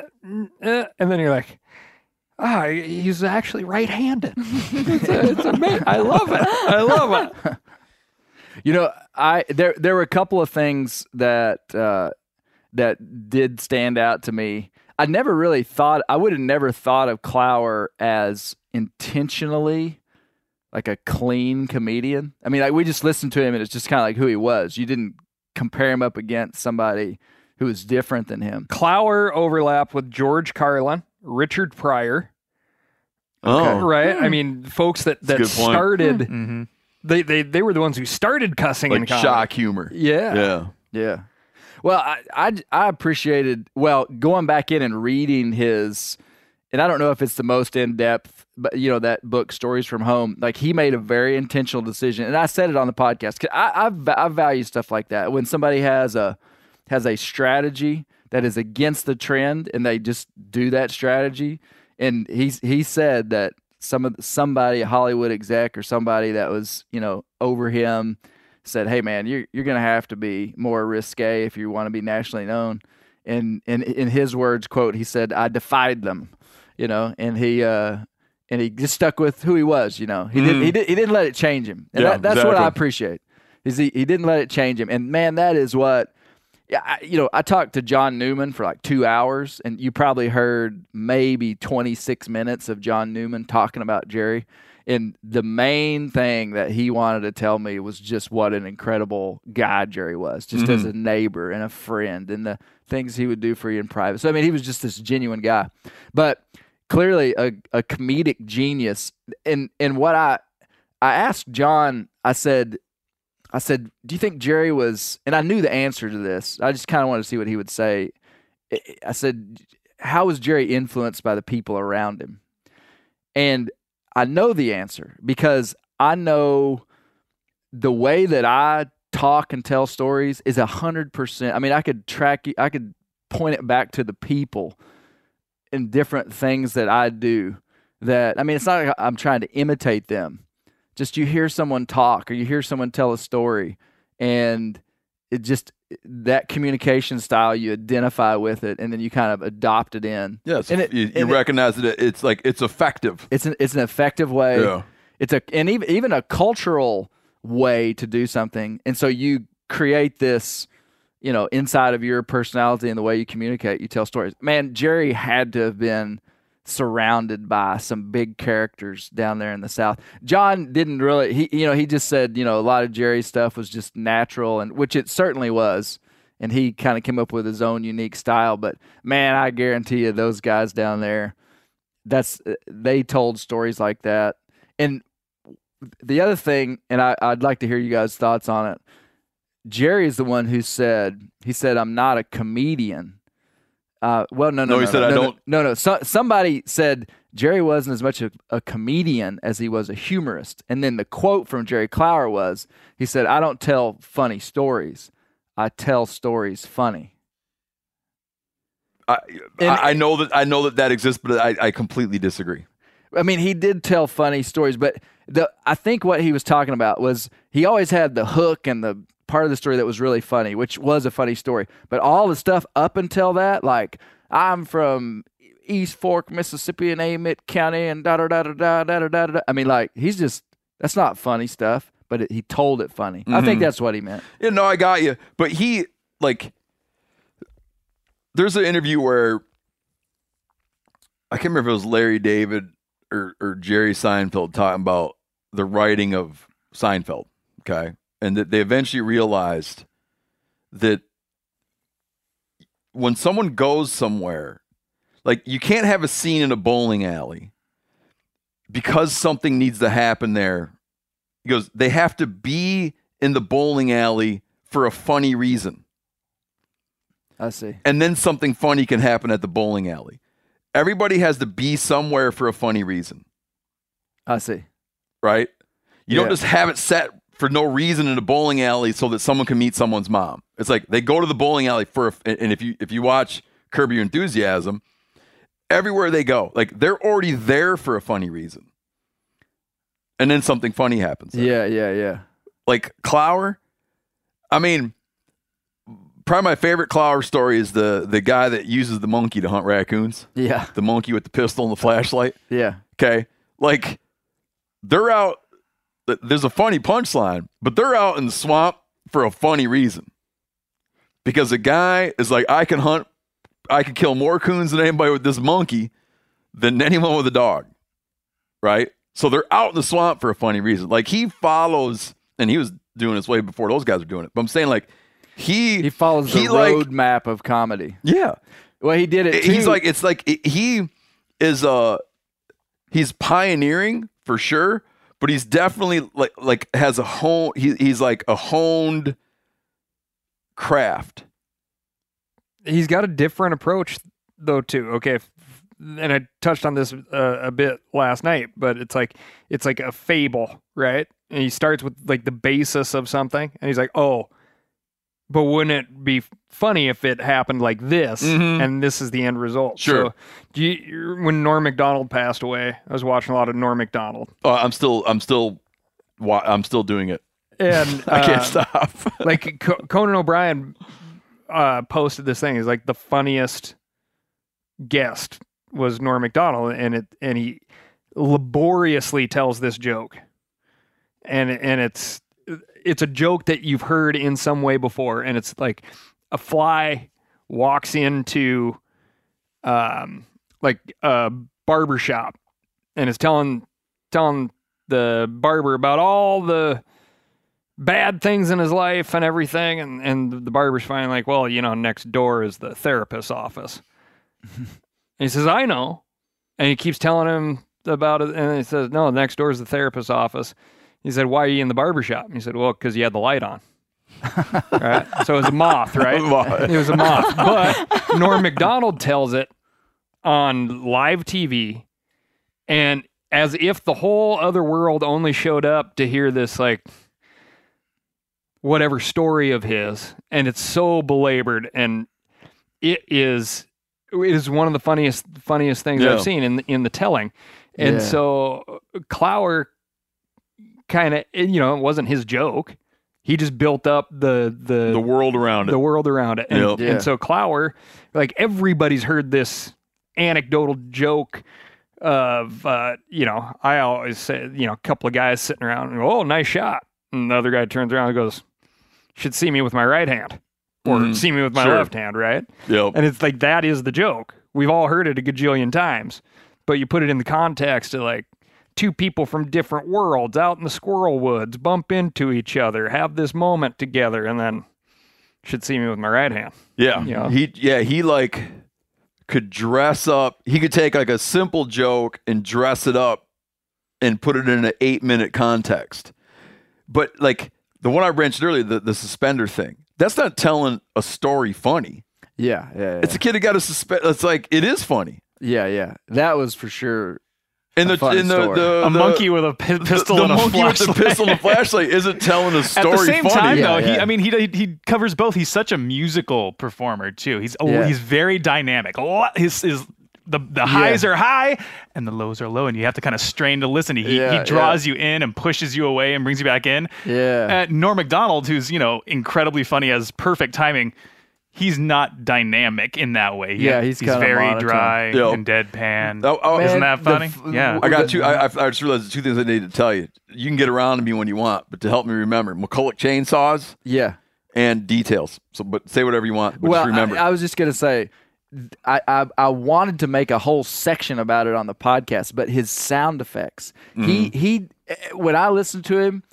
uh, and then you're like, ah, he's actually right-handed. it's, it's amazing. I love it. I love it. You know, I there there were a couple of things that uh, that did stand out to me. I never really thought I would have never thought of Clower as intentionally like a clean comedian. I mean, like we just listened to him and it's just kind of like who he was. You didn't compare him up against somebody who was different than him. Clower overlap with George Carlin, Richard Pryor, oh, right? I mean, folks that that a good point. started. Mm-hmm. They, they they were the ones who started cussing in like comedy. shock humor. Yeah. Yeah. Yeah. Well, I, I I appreciated well going back in and reading his, and I don't know if it's the most in depth, but you know that book Stories from Home. Like he made a very intentional decision, and I said it on the podcast. I I, I value stuff like that when somebody has a has a strategy that is against the trend, and they just do that strategy. And he's he said that some of somebody a Hollywood exec or somebody that was you know over him said, "Hey man, you're you're gonna have to be more risque if you want to be nationally known." And and in his words, quote, he said, "I defied them," you know, and he uh and he just stuck with who he was, you know. He didn't he, did, he didn't let it change him, and Yeah, that, that's what. I appreciate. Is he he didn't let it change him, and man, that is what. Yeah, I, you know, I talked to John Newman for like two hours, and you probably heard maybe 26 minutes of John Newman talking about Jerry. And the main thing that he wanted to tell me was just what an incredible guy Jerry was, just as mm-hmm. a neighbor and a friend, and the things he would do for you in private. So, I mean, he was just this genuine guy, but clearly a, a comedic genius. And and what I I asked John, I said, I said, "Do you think Jerry was?" And I knew the answer to this. I just kind of wanted to see what he would say. I said, "How was Jerry influenced by the people around him?" And I know the answer because I know the way that I talk and tell stories is a hundred percent. I mean, I could track, you- I could point it back to the people and different things that I do. That I mean, it's not like I'm trying to imitate them just you hear someone talk or you hear someone tell a story and it just that communication style you identify with it and then you kind of adopt it in yes And it- you, you and it- recognize that it, it's like it's effective. it's an it's an effective way Yeah. it's a and even even a cultural way to do something and so you create this you know inside of your personality and the way you communicate you tell stories man jerry had to have been surrounded by some big characters down there in the south. John didn't really he you know he just said you know a lot of jerry's stuff was just natural and which it certainly was. And he kind of came up with his own unique style. But man i guarantee you those guys down there that's uh, they told stories like that. And the other thing and I, i'd like to hear you guys thoughts on it. Jerry is the one who said he said i'm not a comedian uh, well no no No, he no, said, no, "I no, don't- no no. So, somebody said jerry wasn't as much a, a comedian as he was a humorist. And then the quote from jerry clower was he said i don't tell funny stories. I tell stories funny. I, And- I, I know that I know that that exists, but I, I completely disagree. I mean, he did tell funny stories, but the I think what he was talking about was he always had the hook and the part of the story that was really funny, which was a funny story. But all the stuff up until that, like I'm from East Fork, Mississippi, and Amite County, and da da da da da da da da. I mean, like he's just that's not funny stuff, but it, he told it funny. I think mm-hmm. that's what he meant. Yeah, no, I got you. But he like there's an interview where I can't remember if it was Larry David or, or Jerry Seinfeld talking about the writing of Seinfeld. Okay. And that they eventually realized that when someone goes somewhere, like you can't have a scene in a bowling alley because something needs to happen there. He goes, they have to be in the bowling alley for a funny reason. I see. And then something funny can happen at the bowling alley. Everybody has to be somewhere for a funny reason, I see. right? You don't just have it set for no reason in a bowling alley so that someone can meet someone's mom. It's like they go to the bowling alley for, a, and if you if you watch Curb Your Enthusiasm, everywhere they go, like they're already there for a funny reason, and then something funny happens. there. Yeah, yeah, yeah. like Clower. I mean, probably my favorite Clower story is the the guy that uses the monkey to hunt raccoons. Yeah, The monkey with the pistol and the flashlight. yeah. Okay, like they're out. Th- There's a funny punchline, but they're out in the swamp for a funny reason. Because a guy is like, I can hunt, I can kill more coons than anybody with this monkey than anyone with a dog. Right? So they're out in the swamp for a funny reason. Like he follows, and he was doing this way before those guys were doing it. But I'm saying, like, he He follows the he, like- roadmap of comedy. yeah. Well, he did it. He's like it's like he is uh he's pioneering for sure, but he's definitely like like has a hone he, he's like a honed craft. he's got a different approach though too okay and i touched on this uh, a bit last night but it's like it's like a fable right and he starts with like the basis of something and he's like oh but wouldn't it be funny if it happened like this Mhm. and this is the end result Sure. so do you, when norm macdonald passed away i was watching a lot of norm macdonald Uh, I'm still I'm still I'm still doing it. and I can't uh, stop. like Co- Conan O'Brien uh, posted this thing. He's like the funniest guest was Norm Macdonald, and it and he laboriously tells this joke, and and it's it's a joke that you've heard in some way before, and it's like a fly walks into um like a barber shop and is telling telling the barber about all the bad things in his life and everything and and the barber's finally like well you know next door is the therapist's office. And he says i know. And he keeps telling him about it and he says no next door is the therapist's office he said why are you in the barber shop and he said well because you had the light on right so it was a moth right Moth. it was a moth but norm macdonald tells it on live tv and as if the whole other world only showed up to hear this like whatever story of his and it's so belabored and it is it is one of the funniest funniest things Yeah. I've seen in in the telling. And Yeah. so Clower kind of you know, it wasn't his joke. He just built up the the the world around it. the world around it. And, Yep. Yeah. and so Clower, like everybody's heard this anecdotal joke of, uh, you know, I always say, you know, a couple of guys sitting around and go, oh, nice shot. And the other guy turns around and goes, should see me with my right hand or Mhm. see me with my Sure. left hand, right? Yep. And it's like, that is the joke. We've all heard it a gajillion times, but you put it in the context of like, Two people from different worlds out in the squirrel woods bump into each other, have this moment together, and then should see me with my right hand. Yeah. Yeah. He yeah, he like could dress up. He could take like a simple joke and dress it up and put it in an 8-minute context. But like the one I mentioned earlier, the, the suspender thing. That's not telling a story funny. yeah, yeah, yeah. It's a kid who got a suspend. It's like it is funny. yeah, yeah. That was for sure. In the in the, the, a the- monkey with a pi- pistol the and a monkey with the pistol and the flashlight isn't telling a story At the same funny. time, Yeah, though, he. I mean, he, he he covers both. He's such a musical performer too. He's oh, Yeah. he's very dynamic. A lot, his his the the highs are high and the lows are low, and you have to kind of strain to listen. He Yeah, he draws you in and pushes you away and brings you back in. Yeah. Uh, Norm Macdonald, who's you know incredibly funny, has perfect timing. He's not dynamic in that way. He- Yeah, he's kinda very monotone. dry Yeah. and deadpan. Oh, oh, Isn't that funny? f- yeah. I got two. I, I I just realized two things I need to tell you. You can get around to me when you want, but to help me remember, McCulloch chainsaws yeah. and details. So, but say whatever you want. But well, just remember. I, I was just gonna say, I, I I wanted to make a whole section about it on the podcast, but his sound effects. He he. eh, When I listen to him,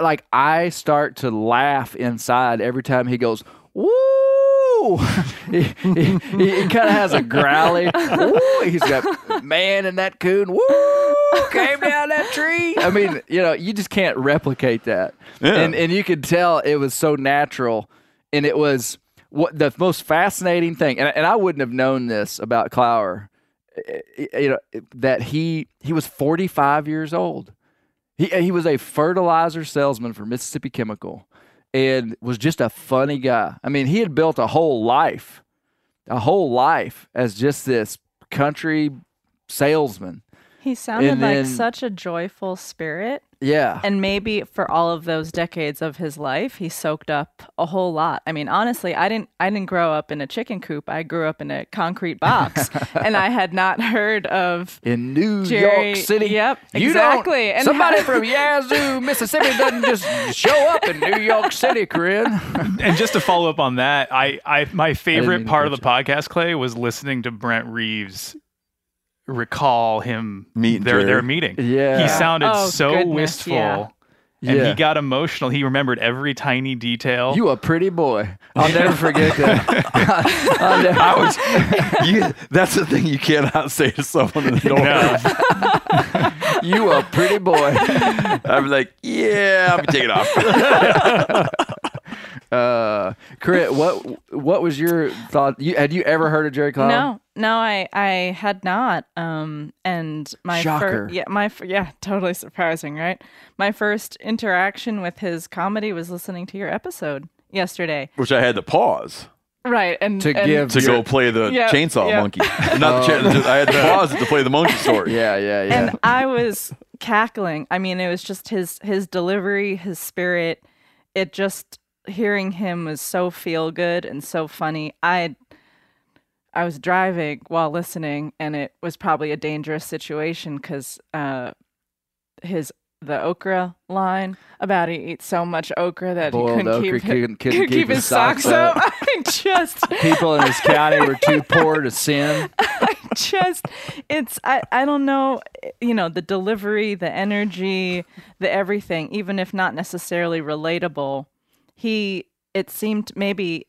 like I start to laugh inside every time he goes. Woo! he he, he, kind of has a growly. Woo! He's got man in that coon. Woo! Came down that tree. I mean, you know, you just can't replicate that. Yeah. And and you could tell it was so natural, and it was what the most fascinating thing. And and I wouldn't have known this about Clower, eh, eh, you know, that he he was 45 years old. He he was a fertilizer salesman for Mississippi Chemical and was just a funny guy. I mean, he had built a whole life, a whole life as just this country salesman. He sounded And like such a joyful spirit. Yeah. And maybe for all of those decades of his life, he soaked up a whole lot. I mean, honestly, I didn't I didn't grow up in a chicken coop. I grew up in a concrete box. and I had not heard of in New Jerry- York City. yep, you exactly. And somebody how- from Yazoo, Mississippi doesn't just show up in New York City, Corinne. and just to follow up on that, I, I my favorite to part of the cut podcast, Clay, was listening to Brent Reeves recall him Meeting their their meeting. Yeah. he sounded Oh, so goodness, wistful. yeah. And Yeah. he got emotional. He remembered every tiny detail. You a pretty boy. I'll never forget that. I'll never- I was. You, that's the thing you cannot say to someone in the door. No. you a pretty boy. I'm like, yeah, I'll be taking off. Uh, Corinne, what what was your thought? You had you ever heard of Jerry Clower? No, no, I I had not. Um, and my Shocker. fir- yeah, my fir- yeah, totally surprising, right? My first interaction with his comedy was listening to your episode yesterday, Which I had to pause right? And To and- give to go play the Yeah, chainsaw yeah. monkey. Not the cha- I had to pause it to play the monkey story. Yeah, yeah, yeah. and I was cackling. I mean, it was just his his delivery, his spirit. It just hearing him was so feel good and so funny. I I was driving while listening, and it was probably a dangerous situation because uh, his the okra line about he eats so much okra that Boiled he couldn't okra, keep, hi- couldn't- couldn't keep his socks up. up. I just People in his county were too poor to sin. I just it's I, I don't know you know the delivery the energy the everything even if not necessarily relatable he it seemed maybe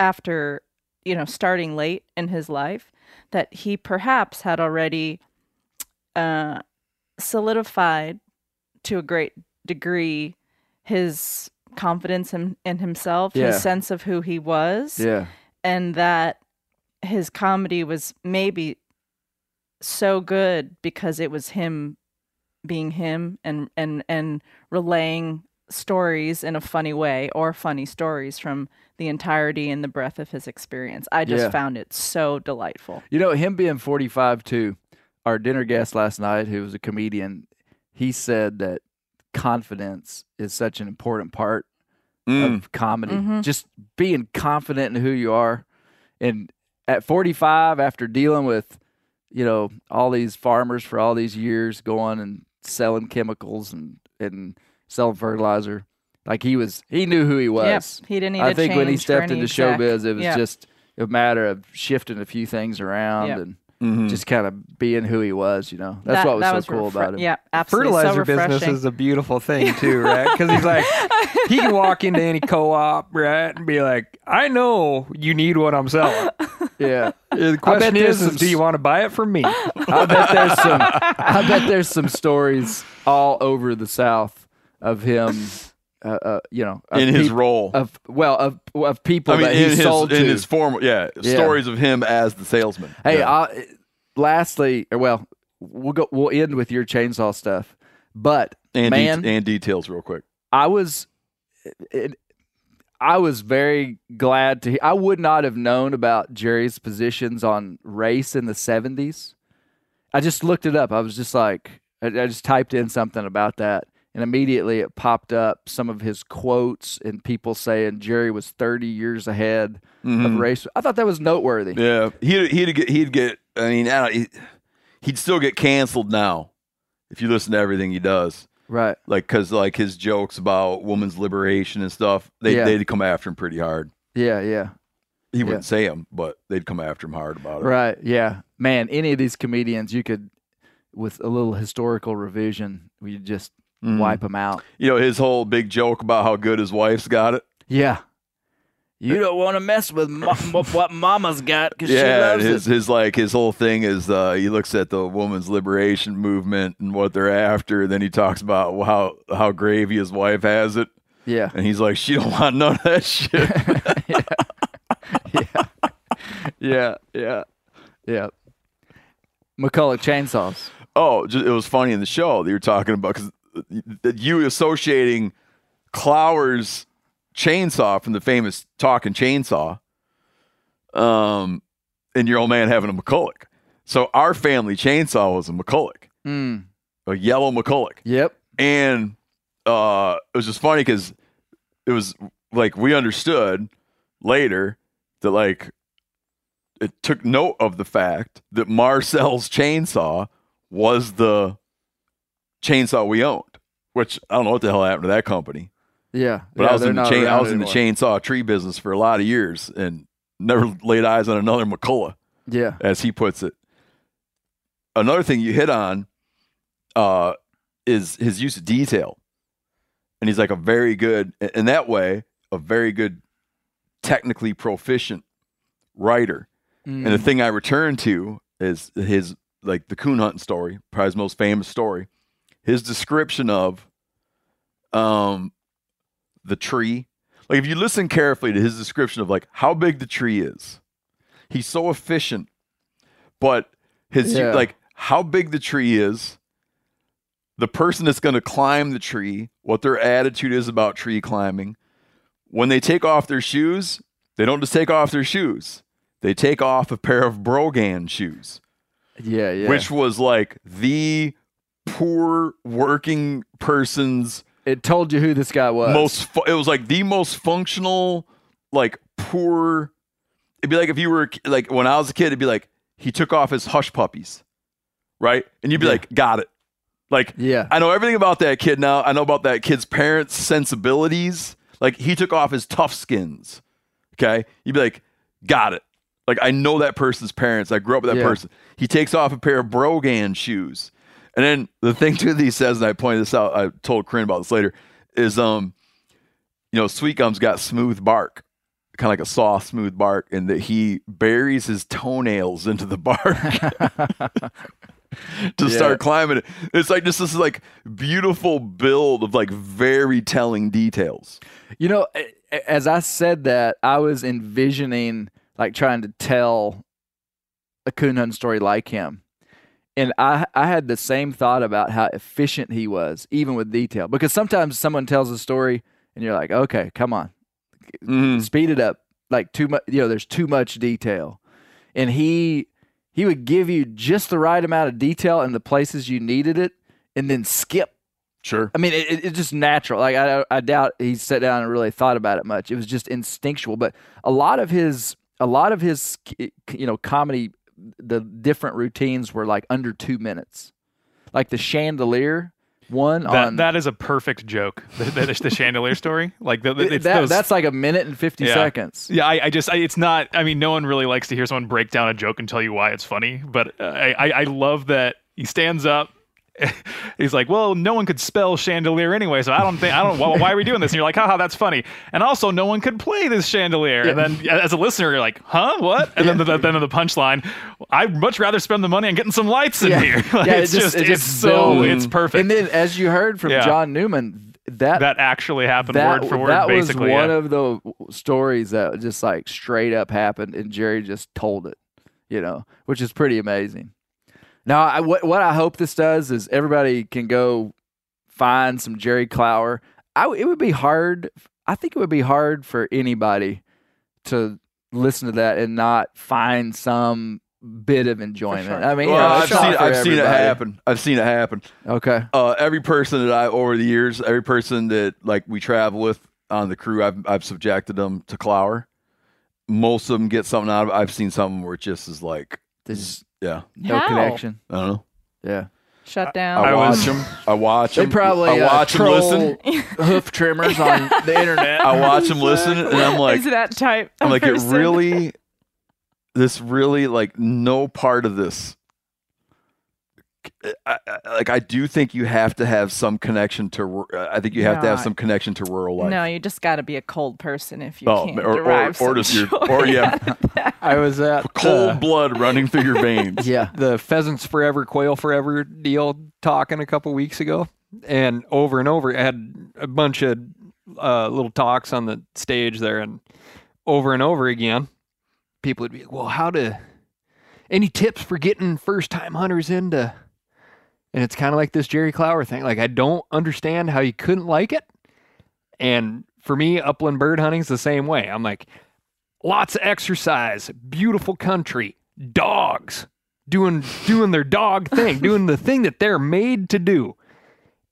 after you know starting late in his life that he perhaps had already uh solidified to a great degree his confidence in, in himself Yeah. his sense of who he was Yeah. and that his comedy was maybe so good because it was him being him and and and relaying stories in a funny way or funny stories from the entirety and the breadth of his experience. I just Yeah. found it so delightful. You know, him being 45 too, our dinner guest last night, who was a comedian, he said that confidence is such an important part Mm. of comedy. Mhm. Just being confident in who you are. And at 45, after dealing with, you know, all these farmers for all these years going and selling chemicals and, and selling fertilizer, like he was, he knew who he was. Yep, he didn't need I to think when he stepped into exec. showbiz, it was Yep. just a matter of shifting a few things around Yep. and Mhm. just kind of being who he was. You know, that's That- what was that so was cool refre- about him. Yeah, absolutely. fertilizer so business is a beautiful thing too, right? Because he's like, he can walk into any co-op, right, and be like, "I know you need what I'm selling. yeah. The question is, is some do you want to buy it from me?" I bet there's some. I bet there's some stories all over the South of him. Uh, uh, you know, in his peop- role. of well of of people I mean, that in he his sold in his form, yeah, Yeah. stories of him as the salesman. Hey, yeah. I, lastly, well, we'll go. We'll end with your chainsaw stuff, but and, man, de- and details real quick. I was, it, I was very glad to. Hear, I would not have known about Jerry's positions on race in the '70s. I just looked it up. I was just like, I, I just typed in something about that, and immediately it popped up some of his quotes and people saying Jerry was 30 years ahead of mm-hmm. race. I thought that was noteworthy. Yeah, he'd he'd get he'd get. I mean, I he'd still get canceled now if you listen to everything he does. Right. Like, cause like his jokes about women's liberation and stuff, they Yeah. they'd come after him pretty hard. Yeah. Yeah. He wouldn't say them, but they'd come after him hard about it. Right. Yeah. Man, any of these comedians, you could, with a little historical revision, we just Mhm. wipe them out. You know his whole big joke about how good his wife's got it. Yeah. You don't want to mess with mo- what mama's got because she Yeah, loves his it. his like his whole thing is uh, he looks at the woman's liberation movement and what they're after. Then he talks about how how gravy his wife has it, Yeah. and he's like, she don't want none of that shit. Yeah. Yeah. Yeah. McCulloch chainsaws. Oh, ju- it was funny in the show that you were talking about because you associating Clower's chainsaw from the famous talking chainsaw, um, and your old man having a McCulloch. So our family chainsaw was a McCulloch, Mm. a yellow McCulloch, Yep. and uh, it was just funny because it was like we understood later that like it took note of the fact that Marcel's chainsaw was the chainsaw we owned, which I don't know what the hell happened to that company. Yeah. But yeah, I was in the chain, I was in the chainsaw tree business for a lot of years and never laid eyes on another McCulloch, Yeah. as he puts it. Another thing you hit on uh, is his use of detail, and he's like a very good, in that way, a very good, technically proficient writer. Mm. And the thing I return to is his like the coon hunting story, probably his most famous story. His description of um the tree. Like if you listen carefully to his description of like how big the tree is, he's so efficient. But his Yeah. like how big the tree is, the person that's going to climb the tree, what their attitude is about tree climbing. When they take off their shoes, they don't just take off their shoes. They take off a pair of Brogan shoes, yeah. Yeah. which was like the poor working person's it told you who this guy was. most fu- it was like the most functional like poor it'd be like if you were like when i was a kid it'd be like he took off his hush puppies right? And you'd be Yeah. like got it. Like Yeah. i know everything about that kid now. I know about that kid's parents sensibilities. Like he took off his tough skins okay? You'd be like got it. Like i know that person's parents. I grew up with that Yeah. person. He takes off a pair of brogan shoes and then the thing too that he says, and I pointed this out, I told Corinne about this later, is um, you know, Sweet Gum's got smooth bark, kind of like a soft, smooth bark, and that he buries his toenails into the bark to start climbing it. It's like just this like beautiful build of like very telling details. You know, as I said that, I was envisioning like trying to tell a coon story like him. And I I had the same thought about how efficient he was, even with detail. Because sometimes someone tells a story and you're like, okay, come on, Mhm. speed it up. Like too much, you know, there's too much detail. And he he would give you just the right amount of detail in the places you needed it, and then skip Sure. I mean, it, it- it's just natural. Like I, I doubt he sat down and really thought about it much. It was just instinctual. But a lot of his, a lot of his, you know, comedy, the different routines were like under two minutes. Like the chandelier one That on that is a perfect joke. The, the, the chandelier story, like the, that, those- that's like a minute and fifty Yeah. seconds. Yeah, I, I just, I, it's not. I mean, no one really likes to hear someone break down a joke and tell you why it's funny. But uh, I, I, I love that he stands up. He's like, well, no one could spell chandelier anyway, so I don't think I don't. Why, why are we doing this? And you're like, haha, that's funny. And also, no one could play this chandelier. And then, as a listener, you're like, huh, what? And then, the, then of the punchline, I'd much rather spend the money on getting some lights in Yeah. here. Like, Yeah, it it's just- just, it it's just so, it's perfect. And then, as you heard from Yeah. John Newman, that that actually happened that, word for word, that was basically. one yeah. of the stories that just like straight up happened, and Jerry just told it, you know, which is pretty amazing. Now, I, what what I hope this does is everybody can go find some Jerry Clower. I, it would be hard I think it would be hard for anybody to listen to that and not find some bit of enjoyment. sure. I mean, you know, I've seen I've seen it happen. I've seen it happen. Okay. Uh, every person that I over the years, every person that like we travel with on the crew, I've I've subjected them to Clower. Most of them get something out of it. I've seen something where it just is like, There's yeah, no How? connection. I don't know. Yeah. Shut down. I, I watch them. I watch They them. probably I uh, them listen. troll hoof trimmers on the internet. I watch them listen, and I'm like, Is that type? I'm of like, it person? really, this really, like, no part of this. I, I, like, I do think you have to have some connection to. ru- I think you have to have some connection to rural life. No, you just got to be a cold person if you Oh, can't or- or- derive or some just your- joy or, yeah. out of that. I was at Cold uh, blood running through your veins. yeah. the pheasants forever, quail forever deal talking a couple weeks ago, and over and over, I had a bunch of uh, little talks on the stage there, and over and over again, people would be, like, "Well, how to? Any tips for getting first time hunters into?" And it's kind of like this Jerry Clower thing. Like I don't understand how you couldn't like it, and for me, upland bird hunting's the same way. I'm like, lots of exercise, beautiful country, dogs doing doing their dog thing, doing the thing that they're made to do.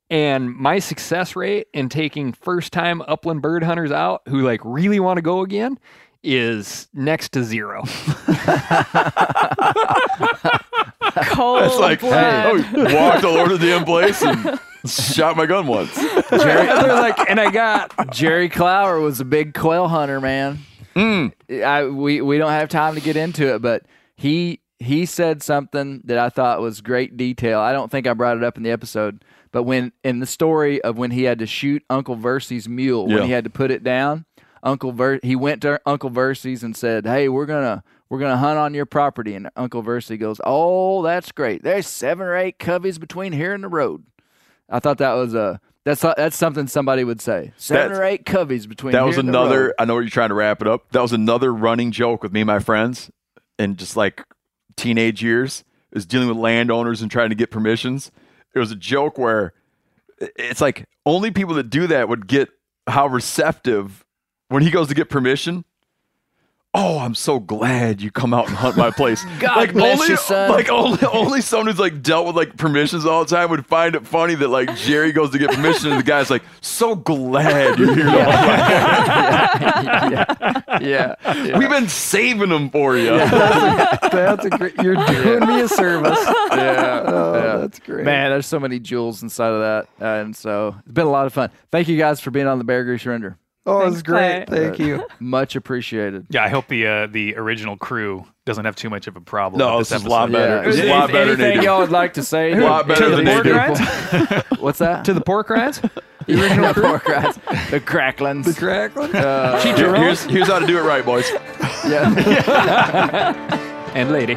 And my success rate in taking first time upland bird hunters out who like really want to go again is next to zero. Cold It's like, blood. oh, walked all over the damn place and shot my gun once. Jerry, they're like, and I got Jerry Clower was a big quail hunter, man. Mm. I we we don't have time to get into it, but he he said something that I thought was great detail. I don't think I brought it up in the episode, but when in the story of when he had to shoot Uncle Versy's mule, Yeah. when he had to put it down, Uncle Ver he went to Uncle Versy's and said, "Hey, we're gonna we're gonna hunt on your property." And Uncle Versy goes, "Oh, that's great. There's seven or eight coveys between here and the road." I thought that was a that's that's something somebody would say. Seven That's- or eight coveys between. That here was and the another. road. I know you're trying to wrap it up. That was another running joke with me and my friends, and just like teenage years, is dealing with landowners and trying to get permissions. It was a joke where it's like only people that do that would get how receptive when he goes to get permission. Oh, I'm so glad you come out and hunt my place. God like bless only, you, son. like only, only someone who's like dealt with like permissions all the time would find it funny that like Jerry goes to get permission and the guy's like, so glad you're here. to hunt my yeah, yeah. We've been saving them for you. that's a great. You're doing me a service. yeah, Oh, yeah. that's great. Man, there's so many jewels inside of that, uh, and so it's been a lot of fun. Thank you guys for being on the Bear Grease Render. Oh, Thanks, it's great. Clay. Thank you. Much appreciated. Yeah, I hope the uh, the original crew doesn't have too much of a problem. No, with this this is a lot episode. better. Yeah. It's a lot better than anything they do. y'all would like to say? A lot better To the than they pork do. What's that? To the pork rinds? the original pork rinds, the cracklins. The crackling? uh, here's, here's how to do it right, boys. yeah. and lady.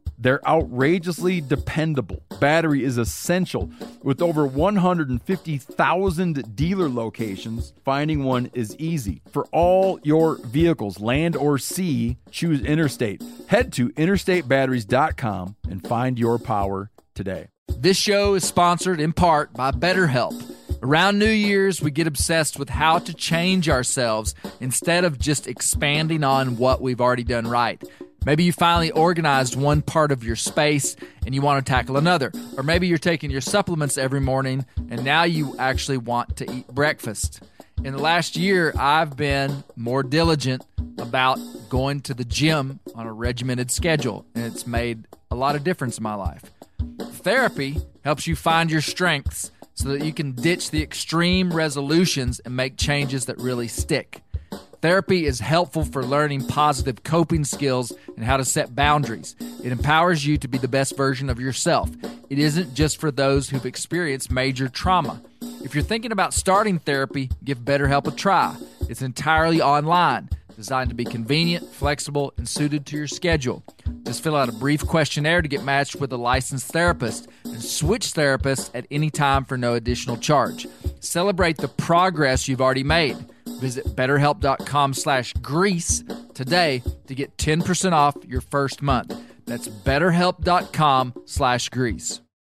they're outrageously dependable. Battery is essential. With over 150,000 dealer locations, finding one is easy. For all your vehicles, land or sea, choose Interstate. Head to interstatebatteries.com and find your power today. This show is sponsored in part by BetterHelp. Around New Year's, we get obsessed with how to change ourselves instead of just expanding on what we've already done right. Maybe you finally organized one part of your space and you want to tackle another. Or maybe you're taking your supplements every morning and now you actually want to eat breakfast. In the last year, I've been more diligent about going to the gym on a regimented schedule, and it's made a lot of difference in my life. Therapy helps you find your strengths so that you can ditch the extreme resolutions and make changes that really stick. Therapy is helpful for learning positive coping skills and how to set boundaries. It empowers you to be the best version of yourself. It isn't just for those who've experienced major trauma. If you're thinking about starting therapy, give BetterHelp a try. It's entirely online, designed to be convenient, flexible, and suited to your schedule. Just fill out a brief questionnaire to get matched with a licensed therapist and switch therapists at any time for no additional charge. Celebrate the progress you've already made. Visit betterhelp.com slash grease today to get 10% off your first month. That's betterhelp.com slash grease.